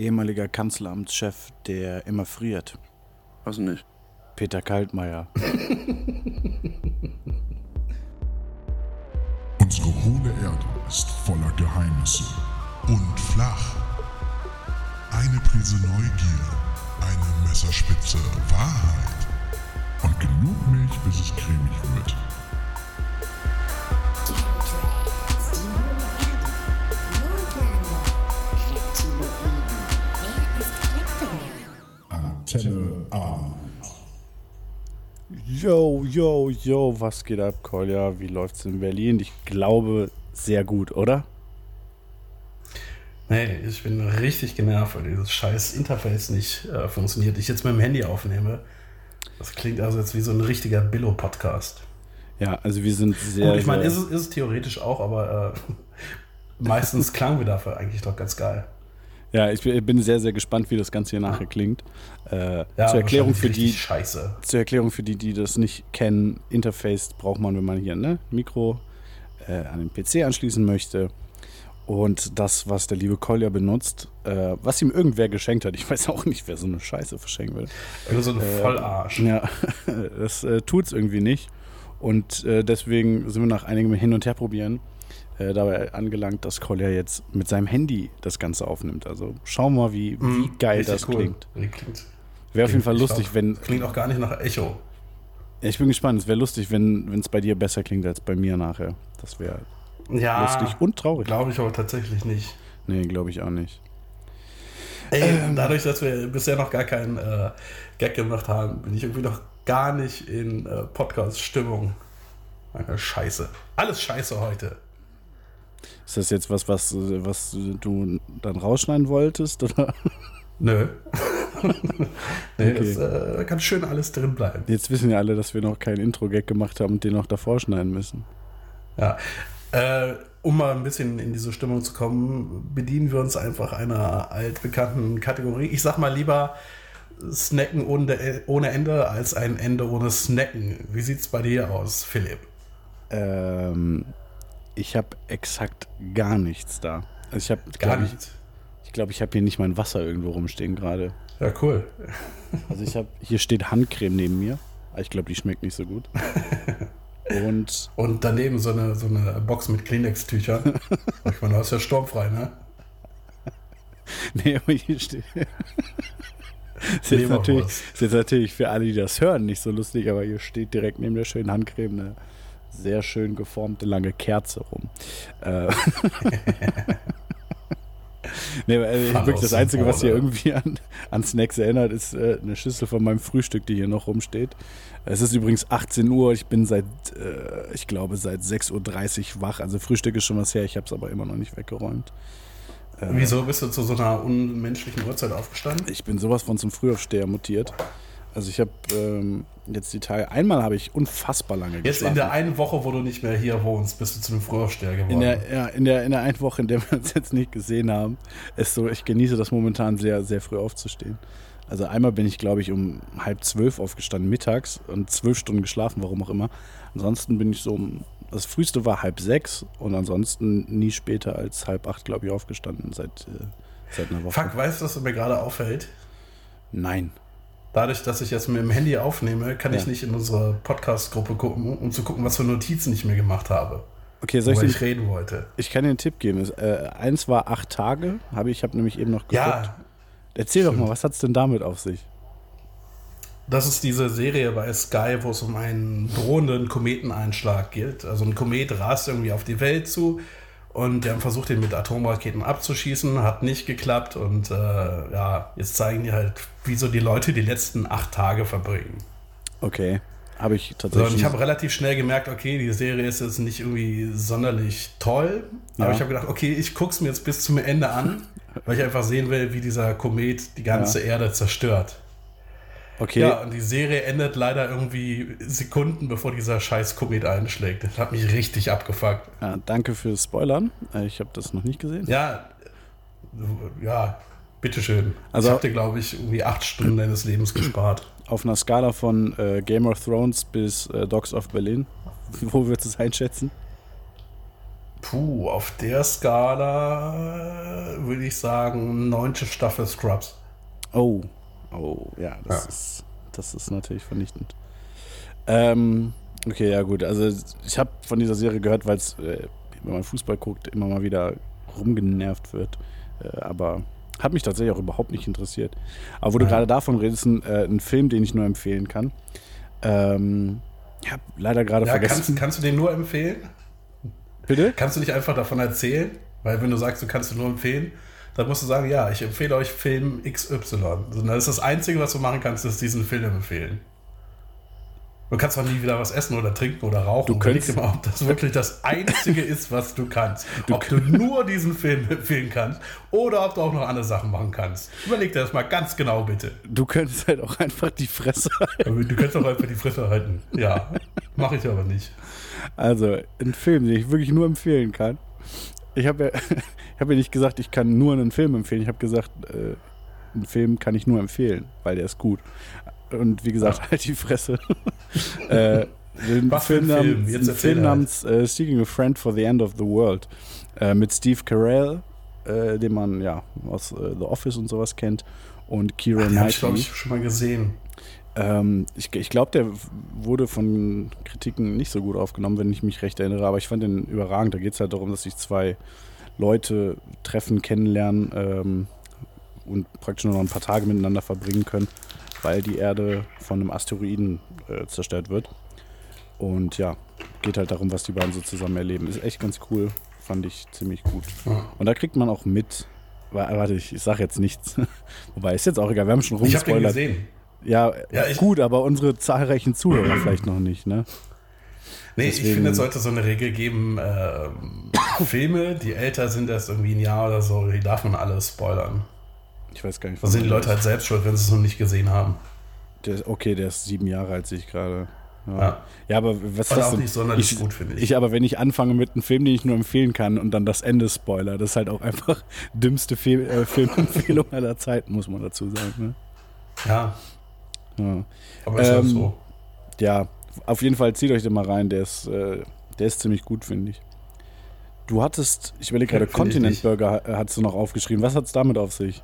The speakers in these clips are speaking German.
ehemaliger Kanzleramtschef, der immer friert. Was nicht? Peter Kaltmeier. Unsere hohle Erde ist voller Geheimnisse und flach. Eine Prise Neugier, eine Messerspitze Wahrheit und genug Milch, bis es cremig wird. Antenne A. Yo, yo, yo, was geht ab, Kolja? Wie läuft's in Berlin? Ich glaube, sehr gut, oder? Nee, ich bin richtig genervt, weil dieses scheiß Interface nicht äh, funktioniert. Ich jetzt mit dem Handy aufnehme. Das klingt also jetzt wie so ein richtiger Billo-Podcast. Ja, also wir sind sehr. Gut, ich meine, ist, es- ist es theoretisch auch, aber äh, meistens klangen wir dafür eigentlich doch ganz geil. Ja, ich bin- sehr, sehr gespannt, wie das Ganze hier nachher klingt. Äh, Ja, zur, Erklärung für die, Scheiße. zur Erklärung für die, die das nicht kennen, Interface braucht man, wenn man hier ein ne, Mikro äh, an den PC anschließen möchte. Und das, was der liebe Kolja benutzt, äh, was ihm irgendwer geschenkt hat, ich weiß auch nicht, wer so eine Scheiße verschenken will. Irgend so ein Vollarsch. Ja, das äh, tut es irgendwie nicht. Und äh, deswegen sind wir nach einigem Hin- und Herprobieren äh, dabei angelangt, dass Kolja jetzt mit seinem Handy das Ganze aufnimmt. Also schauen wir mal, wie, wie Mhm, geil das cool. klingt. Klingt. Wäre auf jeden Fall lustig, glaub, wenn. Klingt auch gar nicht nach Echo. Ich bin gespannt. Es wäre lustig, wenn es bei dir besser klingt als bei mir nachher. Das wäre Ja, lustig und traurig. glaube ich aber tatsächlich nicht. Nee, glaube ich auch nicht. Ey, Ähm. dadurch, dass wir bisher noch gar keinen äh, Gag gemacht haben, bin ich irgendwie noch gar nicht in äh, Podcast-Stimmung. Scheiße. Alles Scheiße heute. Ist das jetzt was, was, was du dann rausschneiden wolltest? Oder? Nö. nee, Okay. das äh, kann schön alles drin bleiben. Jetzt wissen ja alle, dass wir noch keinen Intro-Gag gemacht haben und den noch davor schneiden müssen. Ja. Äh, um mal ein bisschen in diese Stimmung zu kommen, bedienen wir uns einfach einer altbekannten Kategorie. Ich sag mal lieber Snacken ohne, ohne Ende als ein Ende ohne Snacken. Wie sieht's bei dir aus, Philipp? Ähm, ich habe exakt gar nichts da. Also ich habe Gar glaub ich, glaube, ich habe hier nicht mein Wasser irgendwo rumstehen gerade. Ja, cool. Also ich habe hier steht Handcreme neben mir. Aber Ich glaube, die schmeckt nicht so gut. Und Und daneben so eine, so eine Box mit Kleenex-Tüchern. ich meine, du hast ja sturmfrei, ne? nee, aber hier steht. ist, jetzt natürlich, ist jetzt natürlich für alle, die das hören, nicht so lustig, aber hier steht direkt neben der schönen Handcreme eine sehr schön geformte lange Kerze rum. Äh, nee, äh, wirklich das Einzige, was hier irgendwie an, an Snacks erinnert, ist äh, eine Schüssel von meinem Frühstück, die hier noch rumsteht. Es ist übrigens 18 Uhr, ich bin seit, äh, ich glaube, seit 6.30 Uhr wach. Also Frühstück ist schon was her, ich habe es aber immer noch nicht weggeräumt. Äh, Wieso bist du zu so einer unmenschlichen Uhrzeit aufgestanden? Ich bin sowas von zum Frühaufsteher mutiert. Also ich habe ähm, jetzt die Tage, einmal habe ich unfassbar lange Jetzt geschlafen. in der einen Woche, wo du nicht mehr hier wohnst, bist du zu einem Frühaufsteher geworden. in der, ja, in der, in der einen Woche, in der wir uns jetzt nicht gesehen haben, ist so, ich genieße das momentan sehr, sehr früh aufzustehen. Also einmal bin ich, glaube ich, um halb zwölf aufgestanden mittags und zwölf Stunden geschlafen, warum auch immer. Ansonsten bin ich so um, das früheste war halb sechs und ansonsten nie später als halb acht, glaube ich, aufgestanden seit, äh, seit einer Woche. Fuck, weißt du, was mir gerade auffällt? Nein. Dadurch, dass ich jetzt mit dem Handy aufnehme, kann ich Ja. nicht in unsere Podcast-Gruppe gucken, um zu gucken, was für Notizen ich mir gemacht habe. Okay, soll ich, den, ich reden wollte. ich kann dir einen Tipp geben. Es, Äh, eins war acht Tage, habe ich, ich habe nämlich eben noch geguckt. Ja, Erzähl doch stimmt. mal, was hat es denn damit auf sich? das ist diese Serie bei Sky, wo es um einen drohenden Kometeneinschlag geht. Also ein Komet rast irgendwie auf die Welt zu und die haben versucht, den mit Atomraketen abzuschießen, hat nicht geklappt und äh, ja, jetzt zeigen die halt, wie so die Leute die letzten acht Tage verbringen. Okay, habe ich So, tatsächlich. und ich habe relativ schnell gemerkt, okay, die Serie ist jetzt nicht irgendwie sonderlich toll, aber Ja. ich habe gedacht, okay, ich gucke es mir jetzt bis zum Ende an, weil ich einfach sehen will, wie dieser Komet die ganze Erde zerstört. Okay, Ja, und die Serie endet leider irgendwie Sekunden, bevor dieser scheiß Komet einschlägt. Das hat mich richtig abgefuckt. ja, danke fürs Spoilern. Äh, Ich habe das noch nicht gesehen. Ja, ja, bitteschön. Also- ich habe dir, glaube ich, irgendwie acht Stunden deines Lebens gespart. Auf einer Skala von äh, Game of Thrones bis äh, Dogs of Berlin, wo würdest du es einschätzen? Puh, auf der Skala würde ich sagen, neunte Staffel Scrubs. Oh, oh, ja, das, Ja. Ist, das ist natürlich vernichtend. Ähm, okay, ja gut, also ich habe von dieser Serie gehört, weil es, äh, wenn man Fußball guckt, immer mal wieder rumgenervt wird. Äh, aber hat mich tatsächlich auch überhaupt nicht interessiert. Aber wo du Ja. gerade davon redest, ein, äh, ein Film, den ich nur empfehlen kann. Ähm, ich habe leider gerade Ja, vergessen. kannst, kannst du den nur empfehlen? Bitte? Kannst du nicht einfach davon erzählen? Weil wenn du sagst, du kannst ihn nur empfehlen, dann musst du sagen, ja, ich empfehle euch Film XY. Also, Das ist das Einzige, was du machen kannst, ist diesen Film empfehlen. Du kannst doch nie wieder was essen oder trinken oder rauchen. Du könntest- mal, ob das wirklich das Einzige ist, was du kannst. ob du nur diesen Film empfehlen kannst oder ob du auch noch andere Sachen machen kannst. Überleg dir das mal ganz genau, bitte. Du könntest halt auch einfach die Fresse halten. Du kannst doch einfach die Fresse halten. Ja, mache ich aber nicht. Also, ein Film, den ich wirklich nur empfehlen kann. Ich habe ja, hab ja nicht gesagt, ich kann nur einen Film empfehlen. Ich habe gesagt, äh, einen Film kann ich nur empfehlen, weil der ist gut. Und wie gesagt, halt die Fresse. äh, den Was ein Film? namens, Jetzt Film halt. namens äh, Seeking a Friend for the End of the World äh, mit Steve Carell, äh, den man ja aus äh, The Office und sowas kennt, und Keira Den habe ich, glaube Knightley. ich, schon mal gesehen. Ähm, ich ich glaube, der wurde von Kritiken nicht so gut aufgenommen, wenn ich mich recht erinnere, aber ich fand den überragend. Da geht es halt darum, dass sich zwei Leute treffen, kennenlernen ähm, und praktisch nur noch ein paar Tage miteinander verbringen können, weil die Erde von einem Asteroiden äh, zerstört wird. Und ja, geht halt darum, was die beiden so zusammen erleben. Ist echt ganz cool, fand ich ziemlich gut. Ja. Und da kriegt man auch mit, wa- warte, ich, ich sag jetzt nichts. Wobei, ist jetzt auch egal, wir haben schon Ich habe den rumgespoilert. gesehen. Ja, Ja, ich- gut, aber unsere zahlreichen Zuhörer vielleicht noch nicht, ne? Nee, ich Deswegen- finde, es sollte so eine Regel geben, ähm, Filme, die älter sind als irgendwie ein Jahr oder so, die darf man alle spoilern. Ich weiß gar nicht. Da sind die Leute halt selbst schuld, wenn sie es noch nicht gesehen haben. Der okay, der ist sieben Jahre alt, sehe ich gerade. Ja. Ja. ja, aber was ist das auch denn? nicht sonderlich ich, gut, finde ich. Ich aber, wenn ich anfange mit einem Film, den ich nur empfehlen kann und dann das Ende spoiler, das ist halt auch einfach dümmste Fe äh, Filmempfehlung aller Zeiten, muss man dazu sagen. Ne? Ja, Ja. aber ist Ähm, so. ja, auf jeden Fall zieht euch den mal rein, der ist, äh, der ist ziemlich gut, finde ich. Du hattest, ich überlege gerade, Continent. Burger äh, hast du noch aufgeschrieben. Was hat es damit auf sich?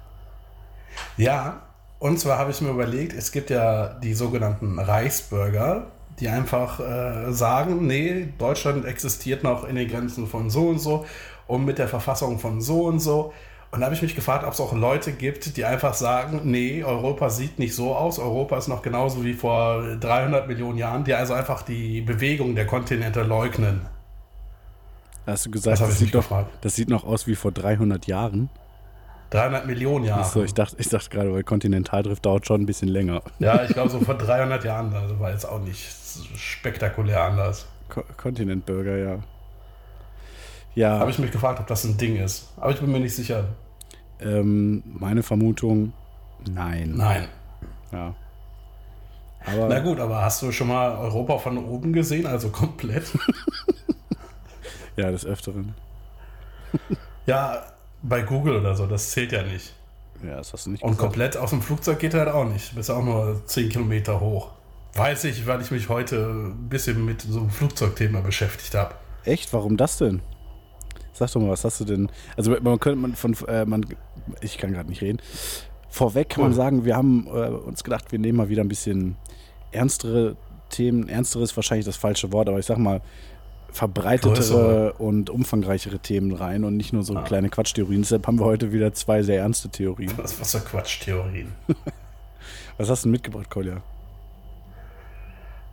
Ja, und zwar habe ich mir überlegt, es gibt ja die sogenannten Reichsbürger, die einfach äh, sagen, nee, Deutschland existiert noch in den Grenzen von so und so und mit der Verfassung von so und so. Und da habe ich mich gefragt, ob es auch Leute gibt, die einfach sagen, nee, Europa sieht nicht so aus, Europa ist noch genauso wie vor 300 Millionen Jahren, die also einfach die Bewegung der Kontinente leugnen. Hast du gesagt, Das das, sieht doch, das sieht noch aus wie vor 300 Jahren? 300 Millionen Jahre. Achso, ich dachte, ich dachte gerade, weil Kontinentaldrift dauert schon ein bisschen länger. Ja, ich glaube, so vor 300 Jahren also war jetzt auch nicht spektakulär anders. Ko Kontinentburger, ja. Ja, Habe ich mich gefragt, ob das ein Ding ist. Aber ich bin mir nicht sicher. ähm, meine Vermutung, nein. Nein. Ja. Aber Na gut, aber hast du schon mal Europa von oben gesehen, also komplett? ja, des Öfteren. ja, bei Google oder so, das zählt ja nicht. Ja, das hast du nicht Und gesagt. komplett aus dem Flugzeug geht halt auch nicht. Bist auch nur 10 Kilometer hoch. Weiß ich, weil ich mich heute ein bisschen mit so einem Flugzeugthema beschäftigt habe. Echt? Warum das denn? Sag doch mal, was hast du denn? Also man könnte man von äh, man ich kann gerade nicht reden. Vorweg kann man sagen, wir haben äh, uns gedacht, wir nehmen mal wieder ein bisschen ernstere Themen. Ernstere ist wahrscheinlich das falsche Wort, aber ich sag mal verbreitetere und umfangreichere Themen rein und nicht nur so Ah. kleine Quatschtheorien. Deshalb haben wir heute wieder zwei sehr ernste Theorien. Was, was für Quatschtheorien. Was hast du denn mitgebracht, Kolja?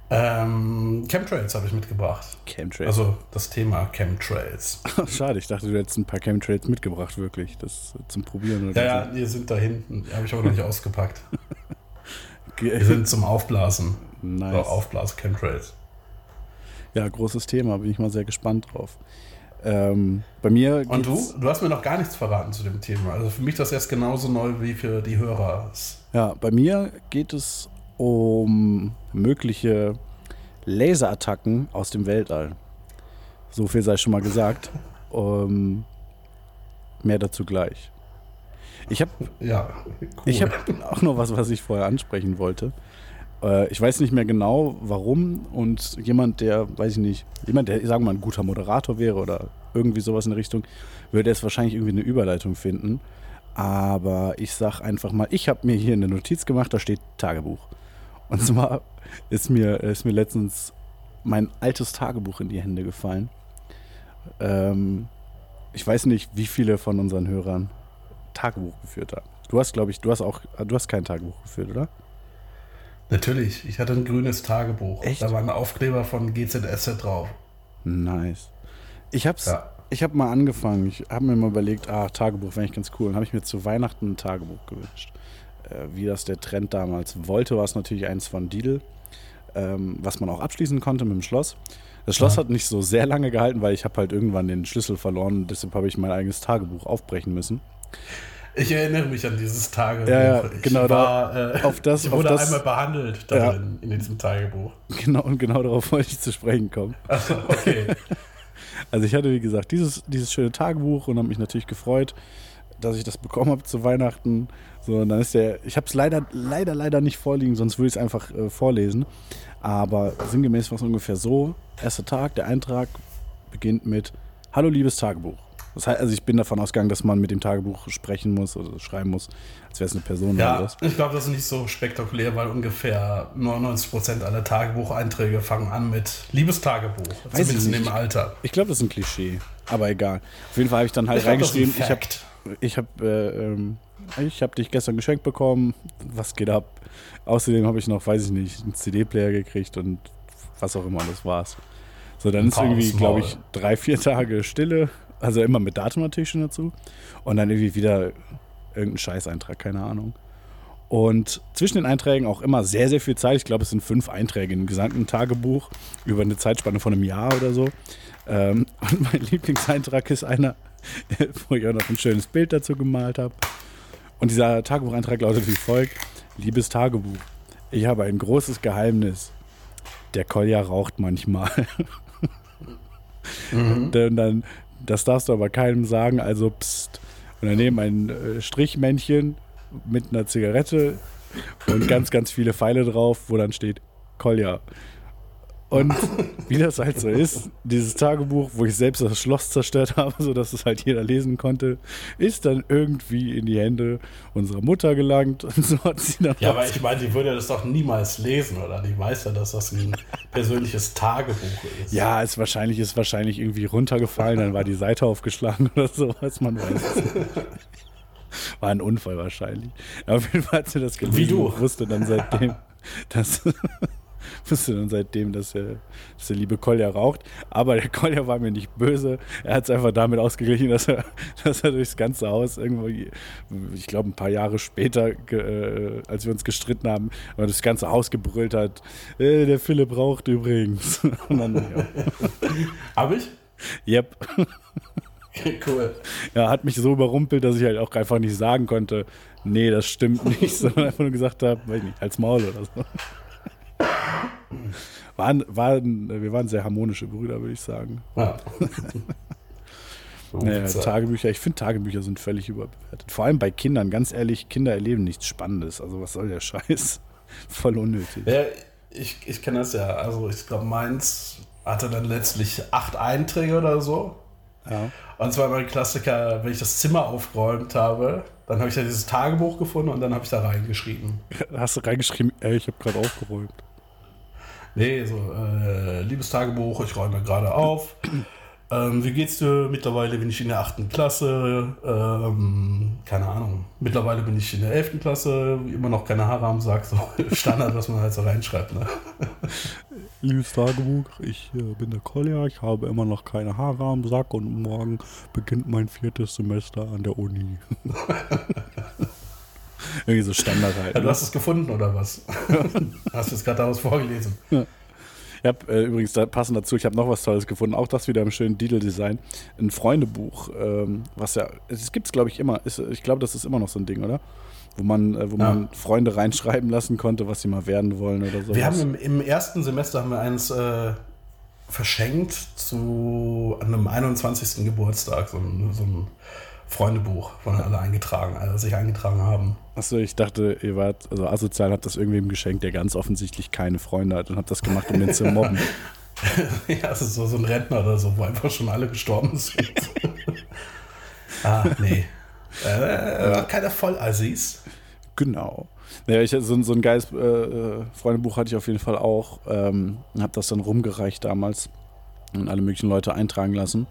Ähm, Chemtrails habe ich mitgebracht. Chemtrails. Also das Thema Chemtrails. Schade, ich dachte, du hättest ein paar Chemtrails mitgebracht, wirklich. Das zum Probieren oder Ja, ja, die sind da hinten. Die habe ich aber noch nicht ausgepackt. Die sind zum Aufblasen. nice. So, Aufblas-Chemtrails. Ja, großes Thema, bin ich mal sehr gespannt drauf. Ähm, bei mir Und du? Du hast mir noch gar nichts verraten zu dem Thema. Also für mich das erst genauso neu wie für die Hörer. Ja, bei mir geht es um mögliche Laserattacken aus dem Weltall. So viel sei schon mal gesagt. Ähm, mehr dazu gleich. Ich habe Ja, cool. ich hab auch noch was, was ich vorher ansprechen wollte. Äh, ich weiß nicht mehr genau, warum. Und jemand, der, weiß ich nicht, jemand, der, sagen wir mal, ein guter Moderator wäre oder irgendwie sowas in der Richtung, würde jetzt wahrscheinlich irgendwie eine Überleitung finden. Aber ich sag einfach mal, ich habe mir hier eine Notiz gemacht, da steht Tagebuch. Und zwar ist mir, ist mir letztens mein altes Tagebuch in die Hände gefallen. Ähm, ich weiß nicht, wie viele von unseren Hörern Tagebuch geführt haben. Du hast, glaube ich, du hast auch, du hast kein Tagebuch geführt, oder? Natürlich, ich hatte ein grünes Tagebuch. Echt? Da waren Aufkleber von GZSZ drauf. Nice. Ich hab's, Ja. ich habe mal angefangen. Ich habe mir mal überlegt, ah, Tagebuch wäre ich ganz cool. Dann habe ich mir zu Weihnachten ein Tagebuch gewünscht. Äh, wie das der Trend damals wollte, war es natürlich eins von Didel, ähm, was man auch abschließen konnte mit dem Schloss. Das Schloss Ja. hat nicht so sehr lange gehalten, weil ich habe halt irgendwann den Schlüssel verloren. Deshalb habe ich mein eigenes Tagebuch aufbrechen müssen. Ich erinnere mich an dieses Tagebuch. Ja, ja, ich genau, war, äh, auf das- ich auf wurde das- einmal behandelt darin, in diesem Tagebuch. Genau, und genau darauf wollte ich zu sprechen kommen. Also, okay. Also ich hatte, wie gesagt, dieses, dieses schöne Tagebuch und habe mich natürlich gefreut, dass ich das bekommen habe zu Weihnachten. So, und dann ist der, ich habe es leider, leider, leider nicht vorliegen, sonst würde ich es einfach äh, vorlesen. Aber sinngemäß war es ungefähr so. Erster Tag, der Eintrag beginnt mit Hallo liebes Tagebuch. Das heißt, also ich bin davon ausgegangen, dass man mit dem Tagebuch sprechen muss oder schreiben muss, als wäre es eine Person oder Ja, was. ich glaube, das ist nicht so spektakulär, weil ungefähr 99% aller Tagebucheinträge fangen an mit Liebes Tagebuch. Weiß zumindest in dem Alter. Ich glaube, das ist ein Klischee, aber egal. Auf jeden Fall habe ich dann halt Ich glaub, reingeschrieben, ich habe. Ich habe äh, ähm, ich hab dich gestern geschenkt bekommen. Was geht ab? Außerdem habe ich noch, weiß ich nicht, einen CD-Player gekriegt und was auch immer, das war's. So, dann ist irgendwie, glaube ich, drei, vier Tage Stille. Also immer mit Datum natürlich schon dazu. Und dann irgendwie wieder irgendein Scheißeintrag, keine Ahnung. Und zwischen den Einträgen auch immer sehr, sehr viel Zeit. Ich glaube, es sind fünf Einträge im gesamten Tagebuch über eine Zeitspanne von einem Jahr oder so. Ähm, und mein Lieblingseintrag ist einer, wo ich auch noch ein schönes Bild dazu gemalt habe. Und dieser Tagebucheintrag lautet wie folgt: Liebes Tagebuch, ich habe ein großes Geheimnis. Der Kolja raucht manchmal. Und dann, das darfst du aber keinem sagen, also pst. Und daneben ein äh, Strichmännchen mit einer Zigarette und ganz, ganz viele Pfeile drauf, wo dann steht Kolja. Und wie das halt so ist, dieses Tagebuch, wo ich selbst das Schloss zerstört habe, sodass es halt jeder lesen konnte, ist dann irgendwie in die Hände unserer Mutter gelangt und so hat sie dann Ja, aber ich meine, die würde das doch niemals lesen, oder? Die weiß ja, dass das ein persönliches Tagebuch ist. Ja, ist wahrscheinlich, ist wahrscheinlich irgendwie runtergefallen, dann war die Seite aufgeschlagen oder sowas, man weiß es nicht. War ein Unfall wahrscheinlich. Aber auf jeden Fall hat sie das gelesen Wie du. und wusste dann seitdem, dass, wusste dann seitdem, dass der, dass der liebe Kolja raucht. Aber der Kolja war mir nicht böse. Er hat es einfach damit ausgeglichen, dass er, dass er durchs ganze Haus irgendwo, ich glaube ein paar Jahre später, äh, als wir uns gestritten haben, aber das ganze Haus gebrüllt hat, äh, der Philipp raucht übrigens. Dann, ja. Hab ich? Yep. cool. Ja, hat mich so überrumpelt, dass ich halt auch einfach nicht sagen konnte, nee, das stimmt nicht, sondern einfach nur gesagt habe, weiß ich nicht, als Maul oder so. Waren, waren, wir waren sehr harmonische Brüder, würde ich sagen. Ja. Naja, Tagebücher, ich finde Tagebücher sind völlig überbewertet. Vor allem bei Kindern, ganz ehrlich, Kinder erleben nichts Spannendes. Also was soll der Scheiß? Voll unnötig. Ja, ich, ich kenne das ja. Also ich glaube, meins hatte dann letztlich acht Einträge oder so. Ja. Und zwar mein Klassiker, wenn ich das Zimmer aufgeräumt habe, dann habe ich ja dieses Tagebuch gefunden und dann habe ich da reingeschrieben. Hast du reingeschrieben, ey, ich habe gerade aufgeräumt. Nee, so, äh, liebes Tagebuch, ich räume gerade auf. Ähm, wie geht's dir? Mittlerweile bin ich in der achten Klasse. Ähm, keine Ahnung. Mittlerweile bin ich in der elften Klasse. Immer noch keine Haare am Sack. So Standard, was man halt so reinschreibt. Ne? Liebes Tagebuch, ich äh, bin der Kolja, ich habe immer noch keine Haare am Sack und morgen beginnt mein viertes Semester an der Uni. Irgendwie so Standard halt. Ja, du Ne? hast es gefunden oder was? hast du jetzt gerade daraus vorgelesen? Ich habe äh, übrigens da, passend dazu, ich habe noch was Tolles gefunden, auch das wieder im schönen Didel-Design. Ein Freundebuch, ähm, was ja, es gibt es glaube ich immer, ist, ich glaube, das ist immer noch so ein Ding, oder? Wo man, äh, wo Ja. man Freunde reinschreiben lassen konnte, was sie mal werden wollen oder so. Wir haben im, im ersten Semester haben wir eins äh, verschenkt zu einem 21. Geburtstag. So ein, so ein Freundebuch, von alle eingetragen, also sich eingetragen haben. Achso, ich dachte, ihr wart, also asozial habt das irgendwem geschenkt, der ganz offensichtlich keine Freunde hat und habt das gemacht, um den zu mobben. ja, es ist so, so ein Rentner oder so, wo einfach schon alle gestorben sind. ah, nee. Äh, keiner Vollassis. Genau. Ja, ich, so, so ein geiles äh, äh, Freundebuch hatte ich auf jeden Fall auch. Ähm, hab das dann rumgereicht damals und alle möglichen Leute eintragen lassen.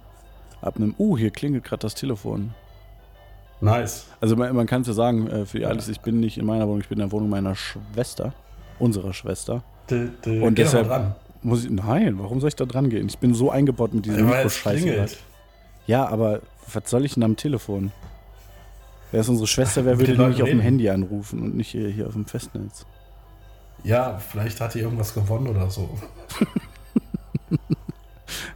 Ab einem, uh, hier klingelt gerade das Telefon. Nice. Also man, man kann es ja sagen, äh, für die Alice, ich bin nicht in meiner Wohnung, ich bin in der Wohnung meiner Schwester, unserer Schwester. De, Und geh deshalb- dran. Muss ich, nein, warum soll ich da dran gehen? Ich bin so eingebaut mit diesem Ja, Mikroscheiß. klingelt. Ja, aber was soll ich denn am Telefon? Wäre es unsere Schwester, wer würde die nicht auf dem. Handy anrufen und nicht hier, hier auf dem Festnetz? Ja, vielleicht hat die irgendwas gewonnen oder so.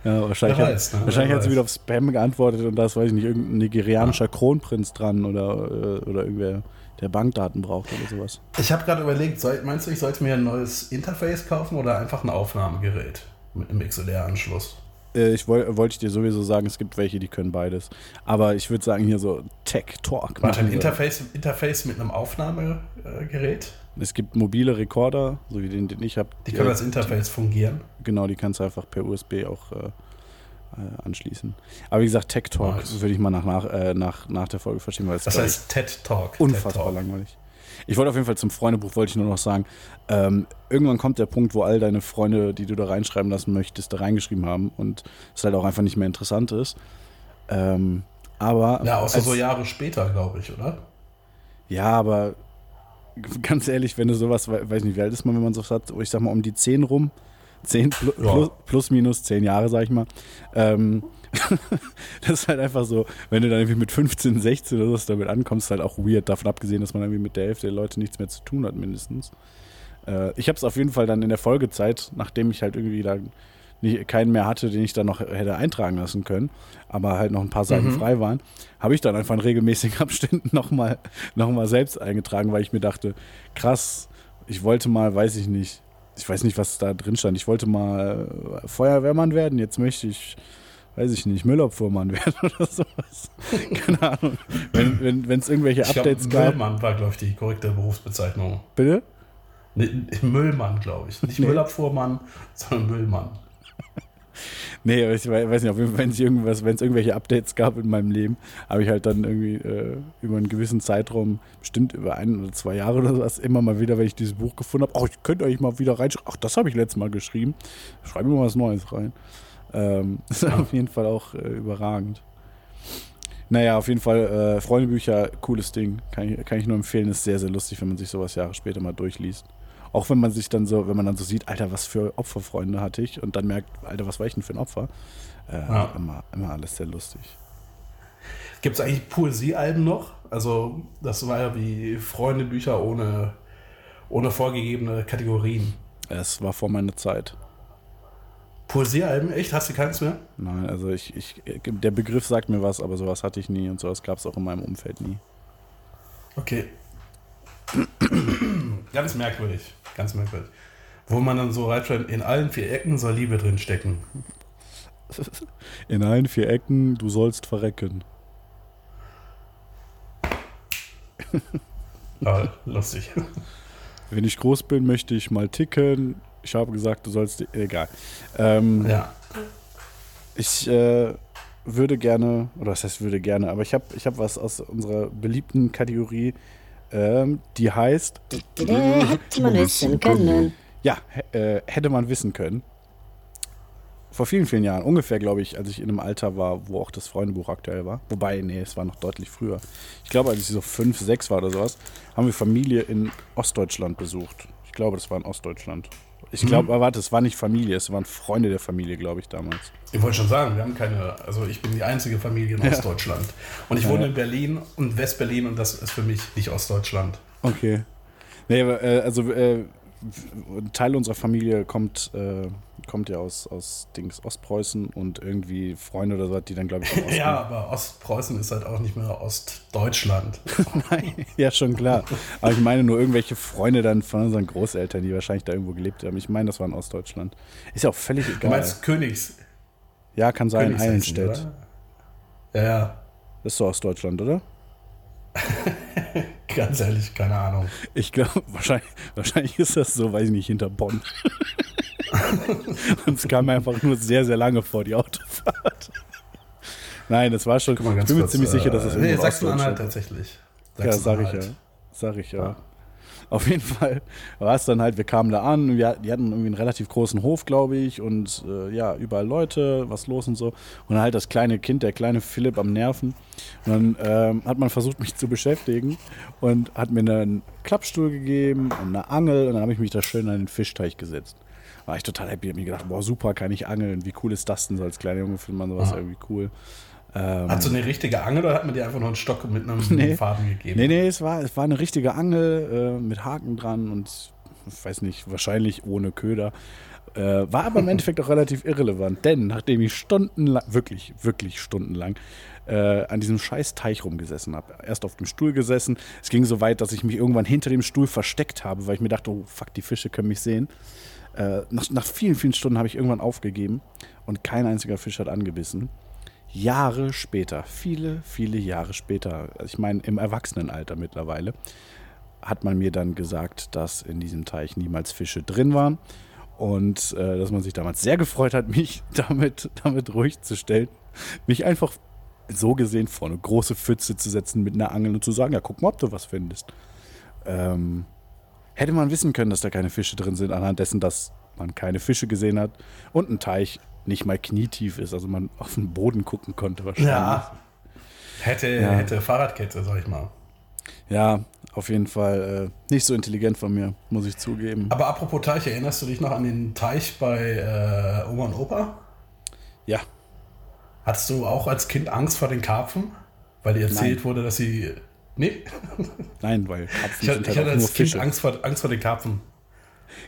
Ja, wahrscheinlich, Wer hat, weiß, ne? wahrscheinlich Wer hat sie weiß. wieder auf Spam geantwortet und da ist, weiß ich nicht, irgendein nigerianischer Kronprinz dran oder, äh, oder irgendwer, der Bankdaten braucht oder sowas. Ich habe gerade überlegt, soll, meinst du, ich sollte mir ein neues Interface kaufen oder einfach ein Aufnahmegerät mit einem XLR-Anschluss? Äh, ich woll- wollte ich dir sowieso sagen, es gibt welche, die können beides. Aber ich würde sagen, hier so Tech Talk. Warte, ein. Interface, Interface mit einem Aufnahmegerät? Es gibt mobile Rekorder, so wie den, den ich habe. Die können als Interface fungieren. Genau, die kannst du einfach per USB auch äh, äh, anschließen. Aber wie gesagt, Tech Talk Nice. würde ich mal nach, nach, äh, nach, nach der Folge verstehen, weil es Das heißt TED Talk. unfassbar TED Talk. langweilig. Ich wollte auf jeden Fall zum Freundebuch, wollte ich nur noch sagen, ähm, irgendwann kommt der Punkt, wo all deine Freunde, die du da reinschreiben lassen möchtest, da reingeschrieben haben und es halt auch einfach nicht mehr interessant ist. Ähm, aber Ja, außer als- so Jahre später, glaube ich, oder? Ja, aber ganz ehrlich, wenn du sowas, we- weiß nicht, wie alt ist man, wenn man sowas hat, ich sag mal um die 10 rum, 10 plu Ja. plus, plus minus 10 Jahre, sag ich mal. Ähm, das ist halt einfach so, wenn du dann irgendwie mit 15, 16 oder so damit ankommst, ist halt auch weird, davon abgesehen, dass man irgendwie mit der Hälfte der Leute nichts mehr zu tun hat, mindestens. Äh, ich habe es auf jeden Fall dann in der Folgezeit, nachdem ich halt irgendwie da nicht, keinen mehr hatte, den ich dann noch hätte eintragen lassen können, aber halt noch ein paar Seiten Mhm. frei waren, habe ich dann einfach in regelmäßigen Abständen nochmal noch mal selbst eingetragen, weil ich mir dachte, krass, ich wollte mal, weiß ich nicht, ich weiß nicht, was da drin stand, ich wollte mal Feuerwehrmann werden, jetzt möchte ich, weiß ich nicht, Müllabfuhrmann werden oder sowas. Keine Ahnung. Wenn es wenn, irgendwelche Ich Updates gab. Müllmann war, glaube ich, die korrekte Berufsbezeichnung. Bitte? Nee, Müllmann, glaube ich. Nicht Nee. Müllabfuhrmann, sondern Müllmann. Nee, aber ich wei- weiß nicht, auf jeden Fall, wenn es irgendwas, wenn es irgendwelche Updates gab in meinem Leben, habe ich halt dann irgendwie äh, über einen gewissen Zeitraum, bestimmt über ein oder zwei Jahre oder sowas, immer mal wieder, wenn ich dieses Buch gefunden habe, ach, ich könnte euch mal wieder reinschreiben. Ach, das habe ich letztes Mal geschrieben. Schreibe mir mal was Neues rein. Ähm, ist auf jeden Fall auch äh, überragend. Naja, auf jeden Fall, äh, Freundebücher, cooles Ding. Kann ich, kann ich nur empfehlen, ist sehr, sehr lustig, wenn man sich sowas Jahre später mal durchliest. Auch wenn man sich dann so, wenn man dann so sieht, Alter, was für Opferfreunde hatte ich und dann merkt, Alter, was war ich denn für ein Opfer? Äh, Ja. immer, immer alles sehr lustig. Gibt es eigentlich Poesiealben noch? Also, das war ja wie Freundebücher ohne, ohne vorgegebene Kategorien. Es war vor meiner Zeit. Poesiealben, echt? Hast du keins mehr? Nein, also ich, ich, der Begriff sagt mir was, aber sowas hatte ich nie und sowas gab es auch in meinem Umfeld nie. Okay. ganz merkwürdig. Ganz merkwürdig. Wo man dann so reinschreibt, in allen vier Ecken soll Liebe drin stecken. In allen vier Ecken, du sollst verrecken. Ja, lustig. Wenn ich groß bin, möchte ich mal ticken. Ich habe gesagt, du sollst. Egal. Ähm, Ja. Ich äh, würde gerne, oder was heißt würde gerne, aber ich habe ich hab was aus unserer beliebten Kategorie, ähm, die heißt, Hätte man wissen können. ja, äh, hätte man wissen können. Vor vielen, vielen Jahren, ungefähr, glaube ich, als ich in einem Alter war, wo auch das Freundebuch aktuell war. Wobei, nee, es war noch deutlich früher. Ich glaube, als ich so fünf, sechs war oder sowas, haben wir Familie in Ostdeutschland besucht. Ich glaube, das war in Ostdeutschland. Ich glaube, aber warte, es war nicht Familie, es waren Freunde der Familie, glaube ich, damals. Ich wollte schon sagen, wir haben keine, also ich bin die einzige Familie in Ostdeutschland. Und ich wohne in Berlin und Westberlin und das ist für mich nicht Ostdeutschland. Okay. Nee, äh, also äh, ein Teil unserer Familie kommt, äh, kommt ja aus, aus Dings Ostpreußen und irgendwie Freunde oder so, die dann, glaube ich, Ja, aber Ostpreußen ist halt auch nicht mehr Ostdeutschland. ja, schon klar. Aber ich meine nur irgendwelche Freunde dann von unseren Großeltern, die wahrscheinlich da irgendwo gelebt haben. Ich meine, das war in Ostdeutschland. Ist ja auch völlig Du egal. meinst Königs, ja, kann sein, Eilenstedt. Ja, ja. Das ist doch aus Deutschland, oder? Ganz ehrlich, keine Ahnung. Ich glaube, wahrscheinlich, wahrscheinlich ist das so, weiß ich nicht, hinter Bonn. Und es kam mir einfach nur sehr, sehr lange vor, die Autofahrt. Nein, das war schon. Mal Ich bin mir kurz, ziemlich sicher, dass es äh, irgendwo Nee, Sachsen-Anhalt tatsächlich. Ja, sag ich ja. Sag ich ja. Auf jeden Fall war es dann halt, wir kamen da an, wir, die hatten irgendwie einen relativ großen Hof, glaube ich, und äh, ja, überall Leute, was los und so. Und dann halt das kleine Kind, der kleine Philipp am Nerven. Und dann ähm, hat man versucht, mich zu beschäftigen und hat mir einen Klappstuhl gegeben und eine Angel und dann habe ich mich da schön an den Fischteich gesetzt. War ich total happy, hab mir gedacht, boah, super, kann ich angeln. Wie cool ist das denn so als kleiner Junge, findet man sowas Ah. irgendwie cool. Ähm, Hat so eine richtige Angel oder hat man dir einfach nur einen Stock mit einem Nee. Faden gegeben? Nee, nee, es war, es war eine richtige Angel äh, mit Haken dran und ich weiß nicht, wahrscheinlich ohne Köder. Äh, war aber im Endeffekt auch relativ irrelevant, denn nachdem ich stundenlang, wirklich, wirklich stundenlang, äh, an diesem scheiß Teich rumgesessen habe, erst auf dem Stuhl gesessen, es ging so weit, dass ich mich irgendwann hinter dem Stuhl versteckt habe, weil ich mir dachte, oh fuck, die Fische können mich sehen. Äh, nach, nach vielen, vielen Stunden habe ich irgendwann aufgegeben und kein einziger Fisch hat angebissen. Jahre später, viele, viele Jahre später, also ich meine im Erwachsenenalter mittlerweile, hat man mir dann gesagt, dass in diesem Teich niemals Fische drin waren und äh, dass man sich damals sehr gefreut hat, mich damit, damit ruhig zu stellen, mich einfach so gesehen vor eine große Pfütze zu setzen mit einer Angel und zu sagen, ja, guck mal, ob du was findest. Ähm, hätte man wissen können, dass da keine Fische drin sind, anhand dessen, dass man keine Fische gesehen hat und ein Teich nicht mal knietief ist, also man auf den Boden gucken konnte wahrscheinlich. Ja. Hätte, Ja. hätte Fahrradkette, sag ich mal. Ja, auf jeden Fall äh, nicht so intelligent von mir, muss ich zugeben. Aber apropos Teich, erinnerst du dich noch an den Teich bei äh, Oma und Opa? Ja, Hattest du auch als Kind Angst vor den Karpfen? Weil dir erzählt Nein. wurde, dass sie. Nee, nein, weil Karpfen ich, hatte- sind ich halt hatte auch nur als Kind Fische. Angst vor, Angst vor den Karpfen.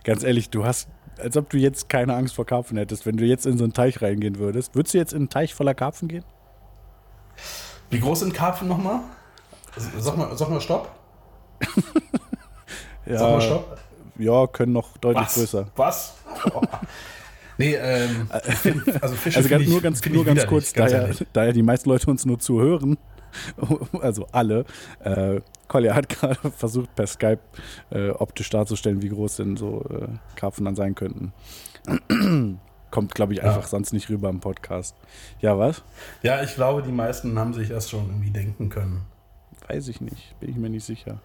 Ganz ehrlich, du hast, als ob du jetzt keine Angst vor Karpfen hättest. Wenn du jetzt in so einen Teich reingehen würdest, würdest du jetzt in einen Teich voller Karpfen gehen? Wie groß sind Karpfen nochmal? Sag mal, sag mal Stopp. Ja, Sag mal Stopp. ja können noch deutlich Was? größer. Was? Oh. nee, ähm, also Fische Also ganz, ich, nur ganz, nur ganz kurz, ganz da, ja, da ja die meisten Leute uns nur zuhören, also alle, äh, Kolja hat gerade versucht per Skype äh, optisch darzustellen, wie groß denn so äh, Karpfen dann sein könnten. Kommt, glaube ich, einfach Ja. sonst nicht rüber im Podcast. Ja, was? Ja, ich glaube, die meisten haben sich das schon irgendwie denken können. Weiß ich nicht, bin ich mir nicht sicher.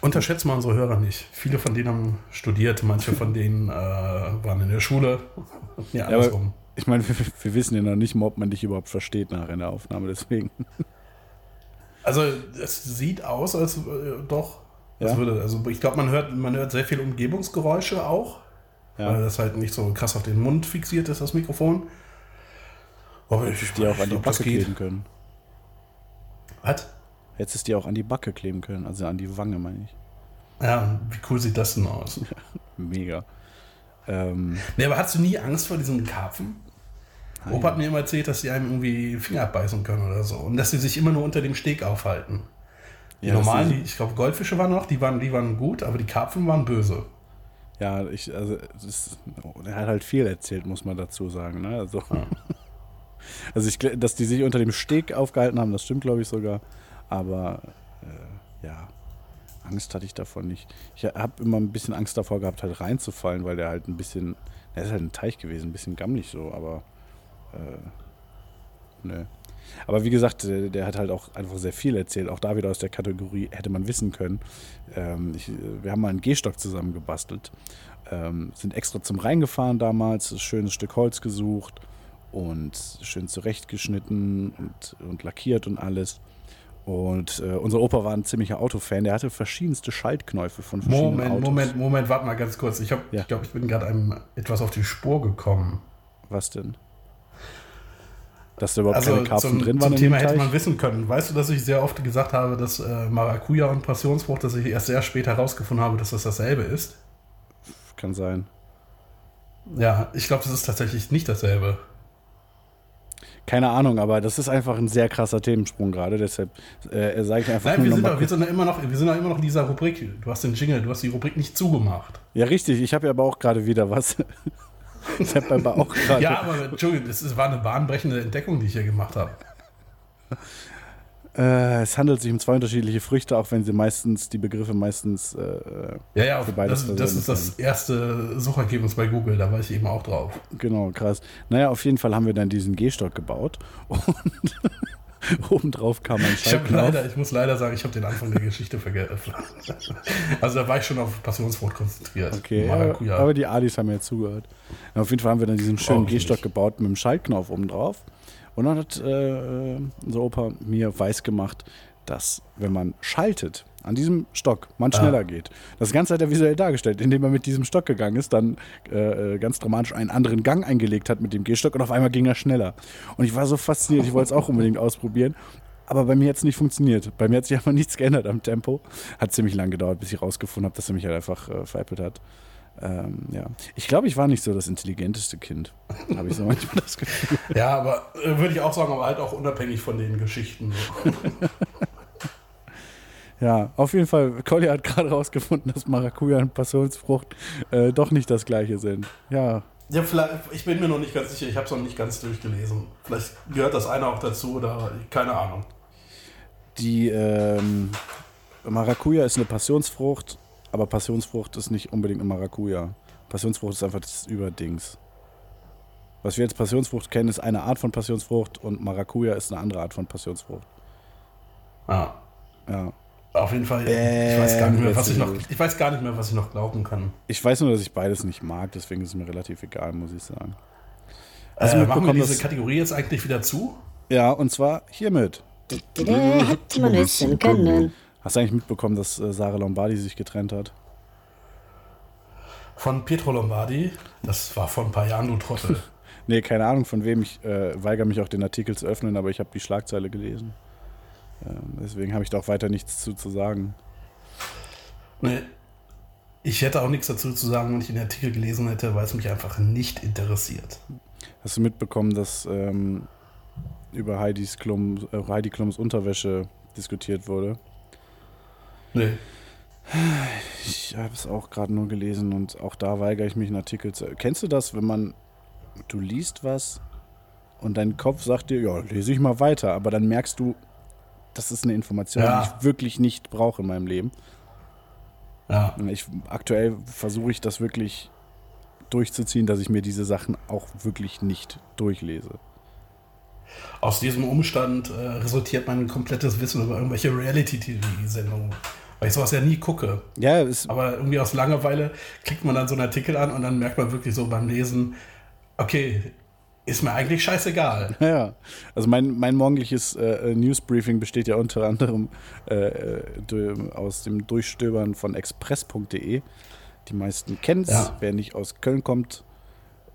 Unterschätzt mal unsere Hörer nicht. Viele von denen haben studiert, manche von denen äh, waren in der Schule. Ja, andersrum. Ich meine, wir, wir wissen ja noch nicht mal, ob man dich überhaupt versteht nach einer Aufnahme, deswegen. Also es sieht aus, als äh, doch. Ja? würde, also ich glaube, man hört, man hört sehr viele Umgebungsgeräusche auch, weil Ja, das halt nicht so krass auf den Mund fixiert ist, das Mikrofon. Aber ich, die auch an die Backe kleben können. Was? Hättest es dir auch an die Backe kleben können, also an die Wange, meine ich. Ja, wie cool sieht das denn aus? Mega. Ähm, Nee, aber hast du nie Angst vor diesen Karpfen? Opa hat mir immer erzählt, dass sie einem irgendwie Finger abbeißen können oder so. Und dass sie sich immer nur unter dem Steg aufhalten. Die Ja, normalen, die, ich glaube, Goldfische waren noch, die waren, die waren gut, aber die Karpfen waren böse. Ja, ich, also, ist, er hat halt viel erzählt, muss man dazu sagen. Ne? Also, also ich, dass die sich unter dem Steg aufgehalten haben, das stimmt, glaube ich, sogar. Aber äh, ja, Angst hatte ich davon nicht. Ich habe immer ein bisschen Angst davor gehabt, halt reinzufallen, weil der halt ein bisschen, der ist halt ein Teich gewesen, ein bisschen gammelig so, aber äh, ne. Aber wie gesagt, der, hat halt auch einfach sehr viel erzählt. Auch da wieder aus der Kategorie hätte man wissen können. Ähm, ich, wir haben mal einen Gehstock zusammen gebastelt. Ähm, sind extra zum Rhein gefahren damals, ein schönes Stück Holz gesucht und schön zurechtgeschnitten und, und lackiert und alles. Und äh, unser Opa war ein ziemlicher Autofan. Der hatte verschiedenste Schaltknäufe von verschiedenen Moment, Autos. Moment, Moment, warte mal ganz kurz. Ich, Ja. ich glaube, ich bin gerade einem etwas auf die Spur gekommen. Was denn? Dass da überhaupt Also keine Karpfen zum, drin zum waren Thema in dem hätte man wissen können. Weißt du, dass ich sehr oft gesagt habe, dass äh, Maracuja und Passionsfrucht, dass ich erst sehr spät herausgefunden habe, dass das dasselbe ist? Kann sein. Ja, ich glaube, das ist tatsächlich nicht dasselbe. Keine Ahnung, aber das ist einfach ein sehr krasser Themensprung gerade. Deshalb äh, sage ich einfach Nein, wir sind, noch wir, sind doch immer noch, wir sind immer noch in dieser Rubrik. Du hast den Jingle, du hast die Rubrik nicht zugemacht. Ja, richtig. Ich habe ja aber auch gerade wieder was. Ich habe aber auch gerade. Ja, aber Entschuldigung, das ist, war eine bahnbrechende Entdeckung, die ich hier gemacht habe. Äh, es handelt sich um zwei unterschiedliche Früchte, auch wenn sie meistens, die Begriffe meistens. Äh, Ja, ja, Für beides das, das ist das erste Suchergebnis bei Google, da war ich eben auch drauf. genau, krass. Naja, auf jeden Fall haben wir dann diesen Gehstock gebaut und obendrauf kam ein Ich, hab Schaltknopf. leider, ich muss leider sagen, ich habe den Anfang der Geschichte vergessen. Also da war ich schon auf Passionsfrucht konzentriert. Okay, Maracuja. aber, aber die Adis haben ja zugehört. Na, auf jeden Fall haben wir dann diesen schönen. Gehstock gebaut mit dem Schaltknopf oben drauf. Und dann hat äh, unser Opa mir weiß gemacht, dass wenn man schaltet an diesem Stock, man Ah. schneller geht. Das Ganze hat er visuell dargestellt, indem er mit diesem Stock gegangen ist, dann äh, äh, ganz dramatisch einen anderen Gang eingelegt hat mit dem Gehstock und auf einmal ging er schneller. Und ich war so fasziniert, ich wollte es auch unbedingt ausprobieren. Aber bei mir hat es nicht funktioniert. Bei mir hat sich einfach nichts geändert am Tempo. Hat ziemlich lang gedauert, bis ich rausgefunden habe, dass er mich halt einfach äh, veräppelt hat. Ähm, ja. Ich glaube, ich war nicht so das intelligenteste Kind. Habe ich so manchmal das Gefühl. Ja, aber äh, würde ich auch sagen, aber halt auch unabhängig von den Geschichten. So. Ja, auf jeden Fall. Collier hat gerade rausgefunden, dass Maracuja und Passionsfrucht äh, doch nicht das gleiche sind. Ja, Ja, vielleicht, ich bin mir noch nicht ganz sicher, ich habe es noch nicht ganz durchgelesen. Vielleicht gehört das eine auch dazu oder keine Ahnung. die ähm, Maracuja ist eine Passionsfrucht, aber Passionsfrucht ist nicht unbedingt eine Maracuja. Passionsfrucht ist einfach das Überdings. Was wir jetzt Passionsfrucht kennen, ist eine Art von Passionsfrucht und Maracuja ist eine andere Art von Passionsfrucht. Ja. Ja. Auf jeden Fall, ich weiß, gar nicht mehr, was ich, noch, ich weiß gar nicht mehr, was ich noch glauben kann. Ich weiß nur, dass ich beides nicht mag, deswegen ist es mir relativ egal, muss ich sagen. Du Äh, machen wir diese Kategorie jetzt eigentlich wieder zu? Ja, und zwar hiermit. Hätte man wissen können. Hast du eigentlich mitbekommen, dass äh, Sarah Lombardi sich getrennt hat? Von Pietro Lombardi. Das war vor ein paar Jahren, du Trottel. Nee, keine Ahnung von wem. Ich äh, weigere mich auch den Artikel zu öffnen, aber ich habe die Schlagzeile gelesen. Ähm, deswegen habe ich da auch weiter nichts zu, zu sagen. nee. Ich hätte auch nichts dazu zu sagen, wenn ich den Artikel gelesen hätte, weil es mich einfach nicht interessiert. Hast du mitbekommen, dass ähm, über Heidis Klum, äh, Heidi Klums Unterwäsche diskutiert wurde? Nee. Ich habe es auch gerade nur gelesen und auch da weigere ich mich, einen Artikel zu. Kennst du das, wenn man, du liest was und dein Kopf sagt dir, ja, lese ich mal weiter, aber dann merkst du, das ist eine Information, Ja. die ich wirklich nicht brauche in meinem Leben. Ja. Ich, aktuell versuche ich das wirklich durchzuziehen, dass ich mir diese Sachen auch wirklich nicht durchlese. Aus diesem Umstand äh, resultiert mein komplettes Wissen über irgendwelche Reality-TV-Sendungen. Weil ich sowas ja nie gucke. Ja, Aber irgendwie aus Langeweile klickt man dann so einen Artikel an und dann merkt man wirklich so beim Lesen, okay, ist mir eigentlich scheißegal. ja, also mein, mein morgendliches äh, Newsbriefing besteht ja unter anderem äh, äh, aus dem Durchstöbern von express.de. Die meisten kennen es, Ja. wer nicht aus Köln kommt.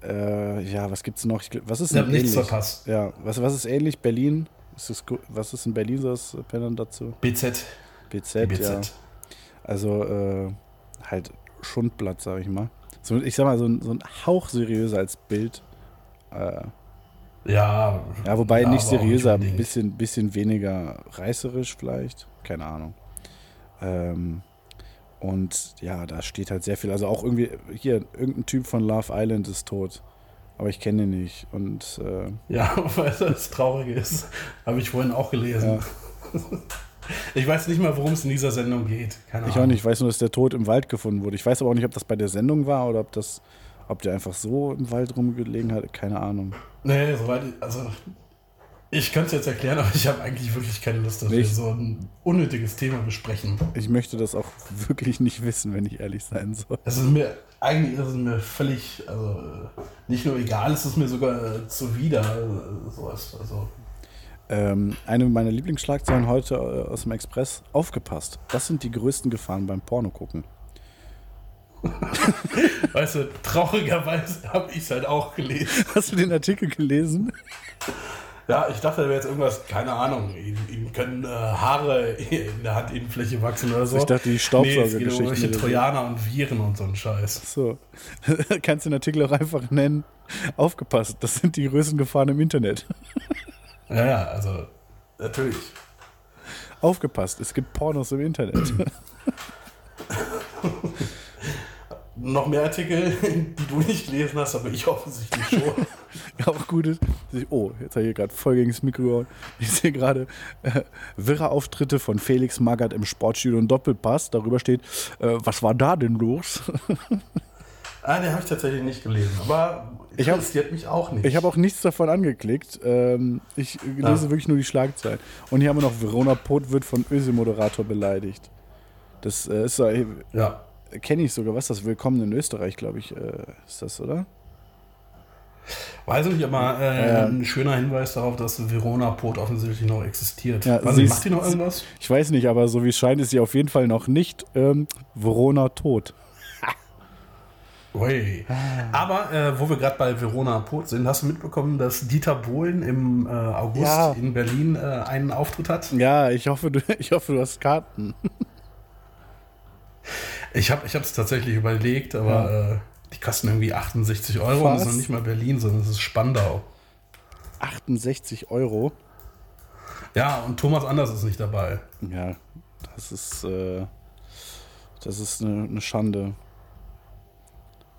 Äh, ja, was gibt's noch? Ich, was ist Ich denn nichts ähnlich? verpasst. Ja, was, was ist ähnlich? Berlin? Ist das, was ist in Berlin so das Pendant dazu? BZ. BZ, BZ. ja. Also äh, halt Schundblatt, sag ich mal. So, ich sag mal, so ein, so ein Hauch seriöser als Bild. Äh, Ja. ja, wobei ja, nicht seriöser, ein bisschen, bisschen weniger reißerisch vielleicht. Keine Ahnung. Ähm, und ja, da steht halt sehr viel. Also auch irgendwie, hier, irgendein Typ von Love Island ist tot. Aber ich kenne ihn nicht. Und äh, Ja, weil das Traurige ist. Habe ich vorhin auch gelesen. Ich weiß nicht mal, worum es in dieser Sendung geht. Keine ich Ahnung. auch nicht. Ich weiß nur, dass der tot im Wald gefunden wurde. Ich weiß aber auch nicht, ob das bei der Sendung war oder ob das, ob der einfach so im Wald rumgelegen hat. Keine Ahnung. Nee, soweit. Also, ich könnte es jetzt erklären, aber ich habe eigentlich wirklich keine Lust, dass wir Nicht? so ein unnötiges Thema besprechen. Ich möchte das auch wirklich nicht wissen, wenn ich ehrlich sein soll. Es ist mir, eigentlich ist es mir völlig, also nicht nur egal, es ist mir sogar äh, zuwider. äh, Sowas. Also, Ähm, eine meiner Lieblingsschlagzeilen heute äh, aus dem Express. Aufgepasst. Das sind die größten Gefahren beim Porno gucken. weißt du, traurigerweise habe ich es halt auch gelesen. Hast du den Artikel gelesen? Ja, ich dachte, da wäre jetzt irgendwas, keine Ahnung, ihm, können äh, Haare in der Handinnenfläche wachsen oder so. Ich dachte, die Nee, Staubsaugergeschichten um irgendwelche. Trojaner und Viren und so ein Scheiß. So. Kannst du den Artikel auch einfach nennen. Aufgepasst. Das sind die größten Gefahren im Internet. Ja, ja, also natürlich. Aufgepasst. Es gibt Pornos im Internet. Noch mehr Artikel, die du nicht gelesen hast, aber ich offensichtlich schon. auch gut ist. Oh, jetzt habe ich hier gerade voll gegen das Mikro gehauen. Ich sehe gerade äh, wirre Auftritte von Felix Magath im Sportstudio und Doppelpass. Darüber steht, äh, was war da denn los? Ah, den habe ich tatsächlich nicht gelesen, aber Ich hab- interessiert mich auch nicht. Ich habe auch nichts davon angeklickt. Ähm, ich lese Ah. wirklich nur die Schlagzeilen. Und hier haben wir noch, Verona Pot wird von Öse-Moderator beleidigt. Das äh, ist so, ja. Kenne ich sogar. Was das? Willkommen in Österreich, glaube ich, äh, ist das, oder? Weiß nicht, aber äh, Ja. ein schöner Hinweis darauf, dass Verona Pot offensichtlich noch existiert. Ja, ist- macht die noch irgendwas? Ich weiß nicht, aber so wie es scheint, ist sie auf jeden Fall noch nicht ähm, Verona tot. Ui. Aber äh, wo wir gerade bei Verona Pot sind, hast du mitbekommen, dass Dieter Bohlen im äh, August Ja. in Berlin äh, einen Auftritt hat? Ja, ich hoffe, du, ich hoffe, du hast Karten. Ich habe es tatsächlich überlegt, aber äh, die kosten irgendwie 68 Euro und das ist Was? noch nicht mal Berlin, sondern es ist Spandau. 68 Euro. Ja, und Thomas Anders ist nicht dabei. Ja, das ist, äh, das ist eine, eine Schande.